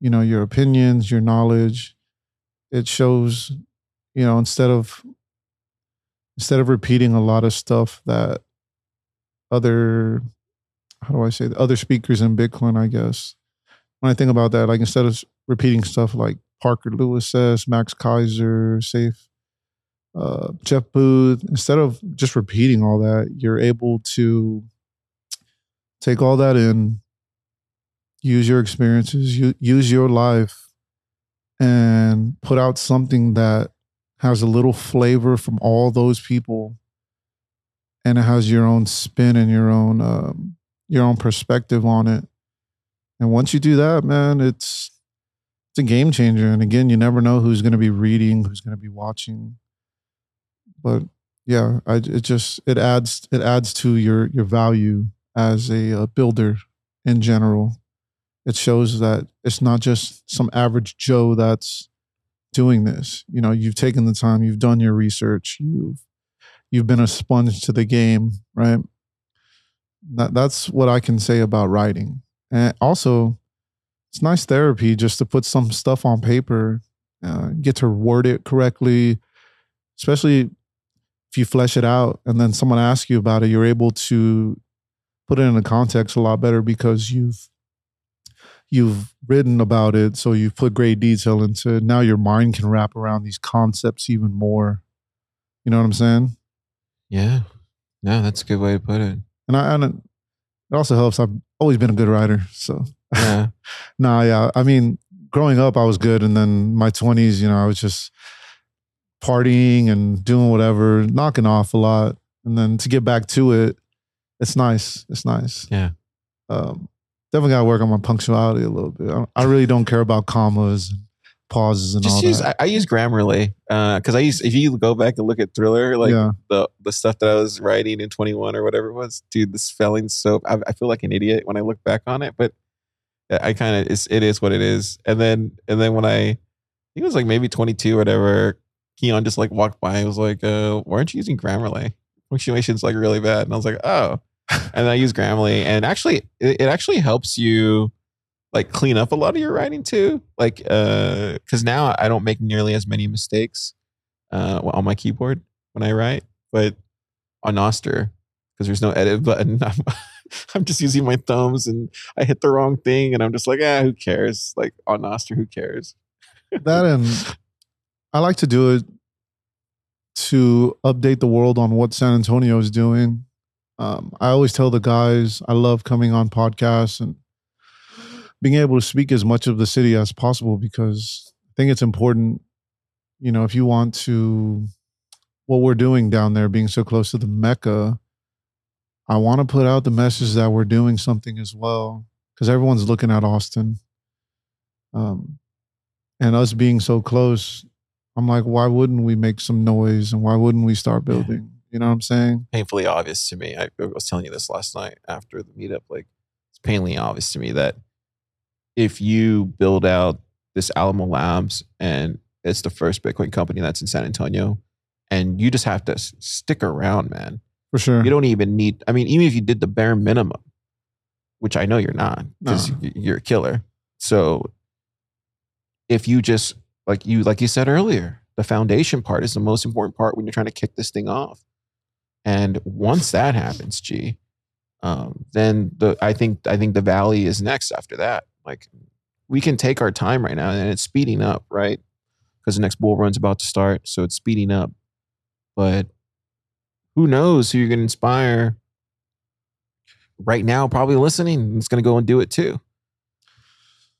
you know, your opinions, your knowledge. It shows, you know, instead of instead of repeating a lot of stuff that other how do I say the other speakers in Bitcoin, I guess, when I think about that, like instead of repeating stuff like Parker Lewis says, Max Keiser, Safe, uh, Jeff Booth, instead of just repeating all that, you're able to take all that in, use your experiences, use your life, and put out something that has a little flavor from all those people, and it has your own spin and your own um, your own perspective on it. And once you do that, man, it's it's a game changer. And again, you never know who's going to be reading, who's going to be watching. But yeah, I it just it adds it adds to your your value as a, uh builder in general. It shows that it's not just some average Joe that's doing this. You know, you've taken the time, you've done your research, you've you've been a sponge to the game, right? That that's what I can say about writing. And also, it's nice therapy just to put some stuff on paper, uh, get to word it correctly, especially if you flesh it out and then someone asks you about it, you're able to put it in a context a lot better because you've you've written about it, so you've put great detail into it. Now your mind can wrap around these concepts even more. You know what I'm saying? Yeah. No, that's a good way to put it. And I and it it also helps. I've always been a good writer, so Yeah. Nah, yeah. I mean, growing up, I was good, and then my twenties, you know, I was just partying and doing whatever, knocking off a lot, and then to get back to it, it's nice. It's nice. Yeah. Um, definitely got to work on my punctuality a little bit. I, I really don't care about commas and pauses and all Just use. that. I, I use Grammarly because I use. If you go back and look at Thriller, like yeah, the the stuff that I was writing in 21 or whatever it was, dude, the spelling's so. I, I feel like an idiot when I look back on it, but I kind of it's it is what it is. And then and then when I, I think it was like maybe 22 or whatever, Keon just like walked by. and was like, uh, "Why aren't you using Grammarly? Punctuation's like really bad." And I was like, "Oh." and I use Grammarly, and actually, it, it actually helps you like clean up a lot of your writing too? Like, uh, because now I don't make nearly as many mistakes uh, on my keyboard when I write, but on Nostr, because there's no edit button, I'm, I'm just using my thumbs and I hit the wrong thing, and I'm just like, ah, who cares? Like on Nostr, who cares? that and I like to do it to update the world on what San Antonio is doing. Um, I always tell the guys I love coming on podcasts and being able to speak as much of the city as possible because I think it's important. You know, if you want to, what we're doing down there, being so close to the Mecca, I want to put out the message that we're doing something as well because everyone's looking at Austin. Um, and us being so close, I'm like, why wouldn't we make some noise and why wouldn't we start building? You know what I'm saying? Painfully obvious to me. I, I was telling you this last night after the meetup. Like, it's painfully obvious to me that if you build out this Alamo Labs and it's the first Bitcoin company that's in San Antonio, and you just have to s- stick around, man. For sure. You don't even need. I mean, even if you did the bare minimum, which I know you're not, because No. you're a killer. So, if you just like you like you said earlier, the foundation part is the most important part when you're trying to kick this thing off. And once that happens, Ge, um, then the I think I think the valley is next after that. Like we can take our time right now, and it's speeding up, right? Because the next bull run's about to start, so it's speeding up. But who knows who you're to inspire right now? Probably listening, is going to go and do it too.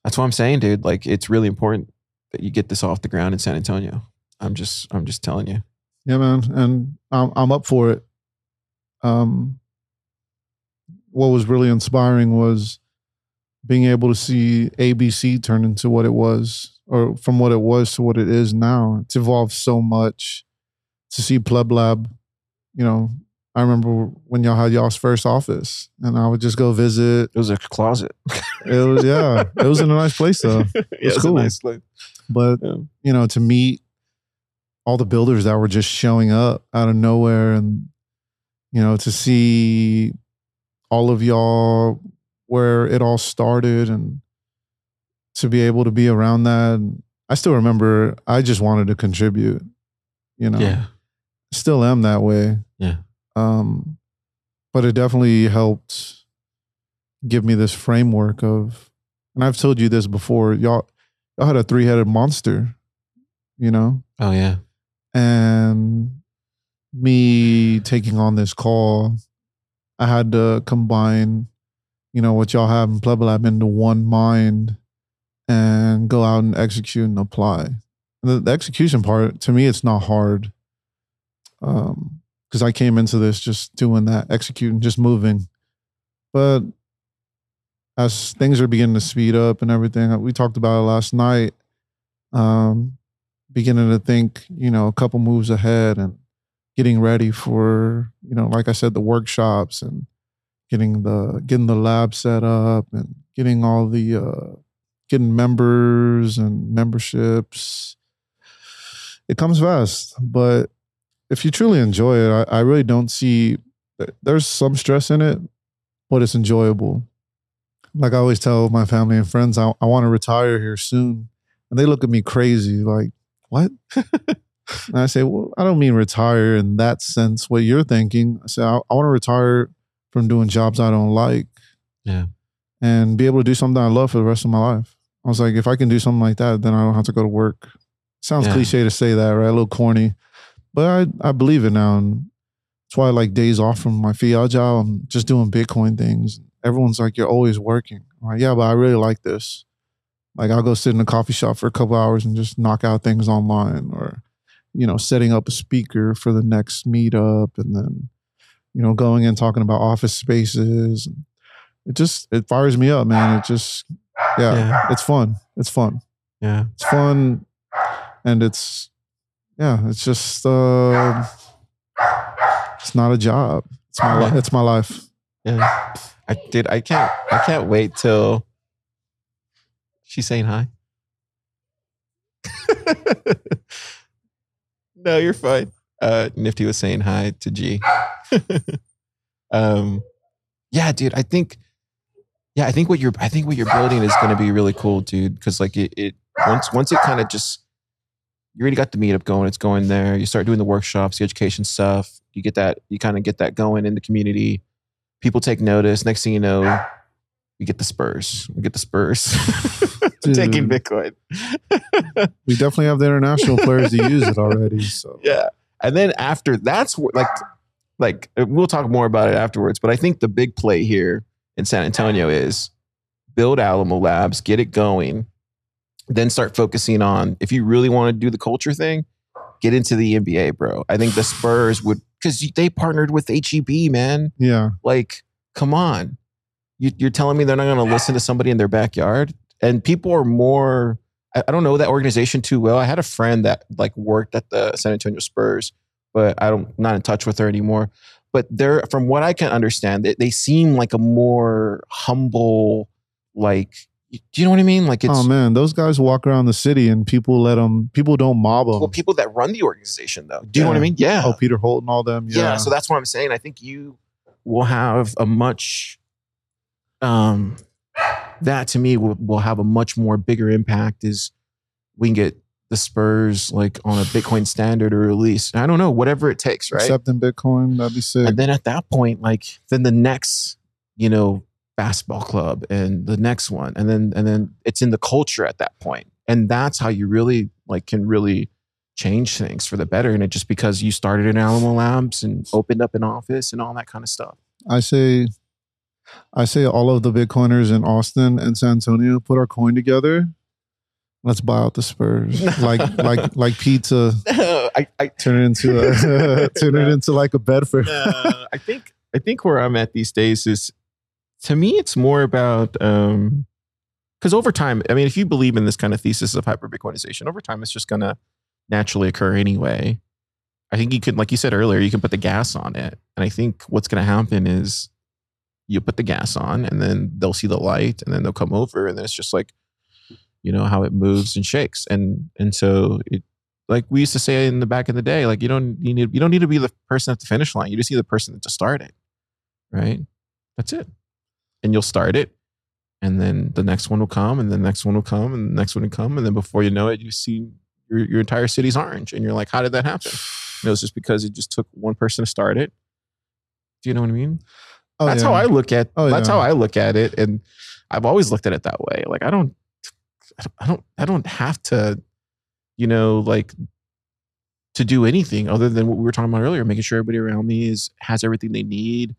That's what I'm saying, dude. Like it's really important that you get this off the ground in San Antonio. I'm just I'm just telling you. Yeah, man, and I'm I'm up for it. Um, what was really inspiring was being able to see ABC turn into what it was, or from what it was to what it is now. It's evolved so much. To see Pleb Lab, you know, I remember when y'all had y'all's first office, and I would just go visit. It was a closet. It was yeah, it was in a nice place though. yeah, it's cool. a nice place. But Yeah. you know, to meet all the builders that were just showing up out of nowhere and you know, to see all of y'all where it all started and to be able to be around that. I still remember I just wanted to contribute, you know. Yeah. Still am that way. Yeah. Um but it definitely helped give me this framework of and I've told you this before, y'all y'all had a three-headed monster, you know? Oh yeah. and me taking on this call, I had to combine, you know, what y'all have in Pleb Lab into one mind and go out and execute and apply. And the, the execution part, to me, it's not hard. Um, because I came into this just doing that, executing, just moving. But as things are beginning to speed up and everything, we talked about it last night. Um, beginning to think, you know, a couple moves ahead and getting ready for, you know, like I said, the workshops and getting the getting the lab set up and getting all the uh getting members and memberships. It comes fast, but if you truly enjoy it, I, I really don't see there's some stress in it, but it's enjoyable. Like I always tell my family and friends, I, I want to retire here soon. And they look at me crazy, like, what? and I say, well, I don't mean retire in that sense, what you're thinking. I say, I, I want to retire from doing jobs I don't like. Yeah. And be able to do something I love for the rest of my life. I was like, if I can do something like that, then I don't have to go to work. Sounds Yeah. cliche to say that, right? A little corny. But I, I believe it now. And that's why I like days off from my fiat job. I'm just doing Bitcoin things. Everyone's like, you're always working. I'm like, yeah, but I really like this. Like I'll go sit in a coffee shop for a couple hours and just knock out things online or, you know, setting up a speaker for the next meetup and then, you know, going and talking about office spaces. It just it fires me up, man. It just yeah, Yeah. it's fun. It's fun. Yeah. It's fun and it's yeah, it's just uh it's not a job. It's my life. it's my life. Yeah. I did. I can't. I can't wait till she's saying hi. no, you're fine. Uh, Nifty was saying hi to Ge. um, yeah, dude. I think yeah, I think what you're I think what you're building is going to be really cool, dude. Because like it, it once once it kind of just you already got the meetup going, it's going there. You start doing the workshops, the education stuff. You get that you kind of get that going in the community. People take notice. Next thing you know, we get the Spurs. We get the Spurs taking Bitcoin. We definitely have the international players to use it already. So yeah and then after that's like like we'll talk more about it afterwards but i think the big play here in san antonio is build alamo labs get it going then start focusing on if you really want to do the culture thing get into the nba bro. I think the spurs would because they partnered with heb man. Yeah, like come on. You, you're telling me they're not going to listen to somebody in their backyard? And people are more I, I don't know that organization too well. I had a friend that like worked at the san antonio spurs but i don't not in touch with her anymore but they're from what i can understand they, they seem like a more humble like do you know what i mean like it's oh man, those guys walk around the city and people let them. People don't mob them. well, people that run the organization though do you know what i mean yeah Oh, Peter Holt and all them. yeah. Yeah. so that's what i'm saying i think you will have a much um that to me will, will have a much more bigger impact is we can get the spurs like on a bitcoin standard or release. I don't know whatever it takes right? Accepting Bitcoin, that'd be sick. and then at that point like then the next you know basketball club and the next one. And then and then it's in the culture at that point. And that's how you really like can really change things for the better. And it just because you started in alamo labs and opened up an office and all that kind of stuff. I say, I say, all of the Bitcoiners in Austin and San Antonio put our coin together. Let's buy out the Spurs, like like like pizza. I, I, Turn it into a turn it into like a Bedford. uh, I think I think where I'm at these days is to me it's more about um because over time, I mean, if you believe in this kind of thesis of hyper Bitcoinization, over time it's just gonna naturally occur anyway. I think you can, like you said earlier, you can put the gas on it. And I think what's gonna happen is you put the gas on and then they'll see the light and then they'll come over and then it's just like, you know, how it moves and shakes. And and so it like we used to say in the back in the day, like you don't you need you don't need to be the person at the finish line. You just need the person to start it. Right? That's it. And you'll start it. And then the next one will come, and the next one will come, and the next one will come. And then before you know it, you see your, your entire city's orange. And you're like, how did that happen? And it was just because it just took one person to start it. Do you know what I mean? Oh, that's yeah. how I look at Oh, that's yeah. how I look at it. And I've always looked at it that way. Like I don't I don't I don't have to, you know, like to do anything other than what we were talking about earlier, making sure everybody around me is has everything they need.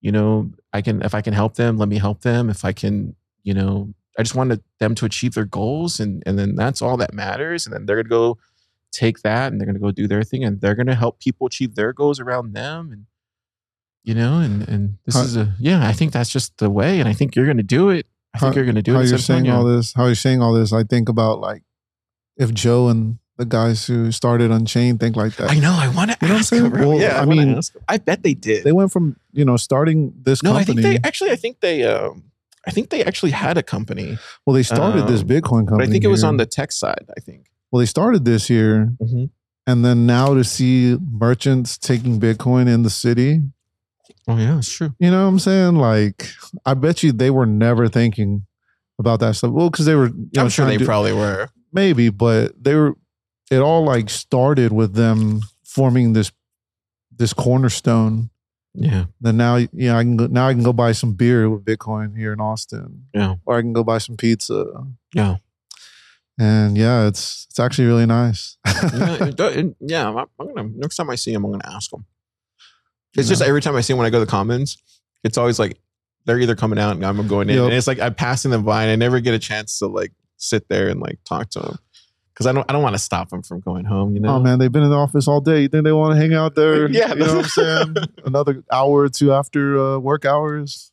You know, I can if I can help them, let me help them. If I can, you know, I just wanted them to achieve their goals and and then that's all that matters. And then they're gonna go take that and they're gonna go do their thing and they're gonna help people achieve their goals around them and you know, and and this is a yeah, I think that's just the way, and I think you're gonna do it. I think How- you're gonna do how it. you're saying all this, how you're saying all this, I think about like if Joe and the guys who started Unchained think like that. I know. I want to You know what I'm ask saying? them. Well, yeah, I, I mean. I bet they did. They went from you know starting this no, I think they actually. I think they. Um, I think they actually had a company, well, they started this um, Bitcoin company. but I think it was here. on the tech side. I think. Well, they started this year, Mhm. and then now to see merchants taking Bitcoin in the city. Oh yeah, it's true. You know what I'm saying? Like, I bet you they were never thinking about that stuff. Well, because they were. You know, I'm sure they probably were. maybe, but they were. It all like started with them forming this this cornerstone. Yeah, Then now, yeah, I can go, now I can go buy some beer with Bitcoin here in Austin. Yeah. or I can go buy some pizza. yeah, And yeah, it's it's actually really nice. yeah. it it- yeah, I'm, I'm gonna next time I see him, I'm gonna ask him. It's just every time I see him when I go to the Commons, it's always like they're either coming out and I'm going in, Yep. and it's like I'm passing them by, and I never get a chance to like sit there and like talk to them because I don't I don't want to stop them from going home. You know, Oh man, they've been in the office all day. You think they want to hang out there? Yeah, you know what I'm saying. Another hour or two after uh, work hours.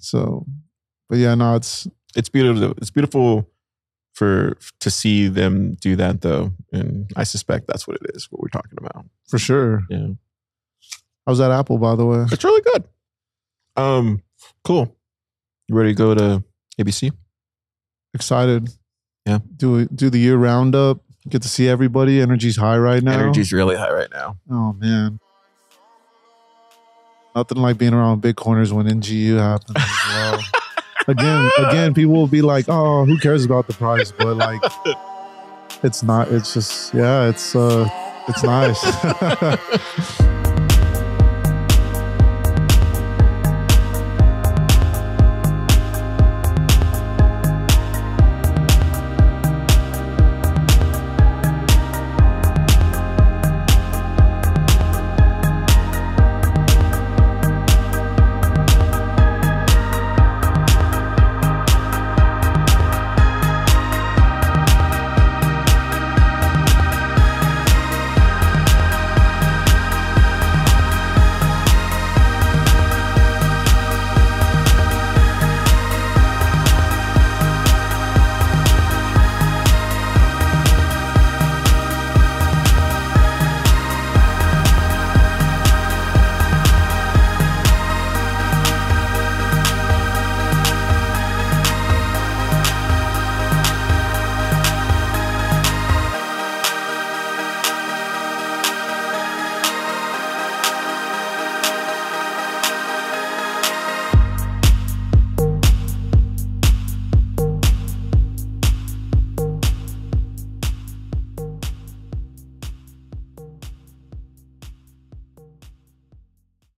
So, but yeah, no, it's it's beautiful. It's beautiful for to see them do that though, and I suspect that's what it is. What we're talking about. for sure. Yeah, How's that apple, by the way? it's really good. Um, cool. You ready to go to ABC? Excited. Yeah. Do do the year roundup. Get to see everybody. Energy's high right now. Energy's really high right now. Oh man. Nothing like being around Bitcoiners when NGU happens as well. again, again, people will be like, "Oh, who cares about the price?" But like, it's not. It's just, yeah, it's uh, it's nice.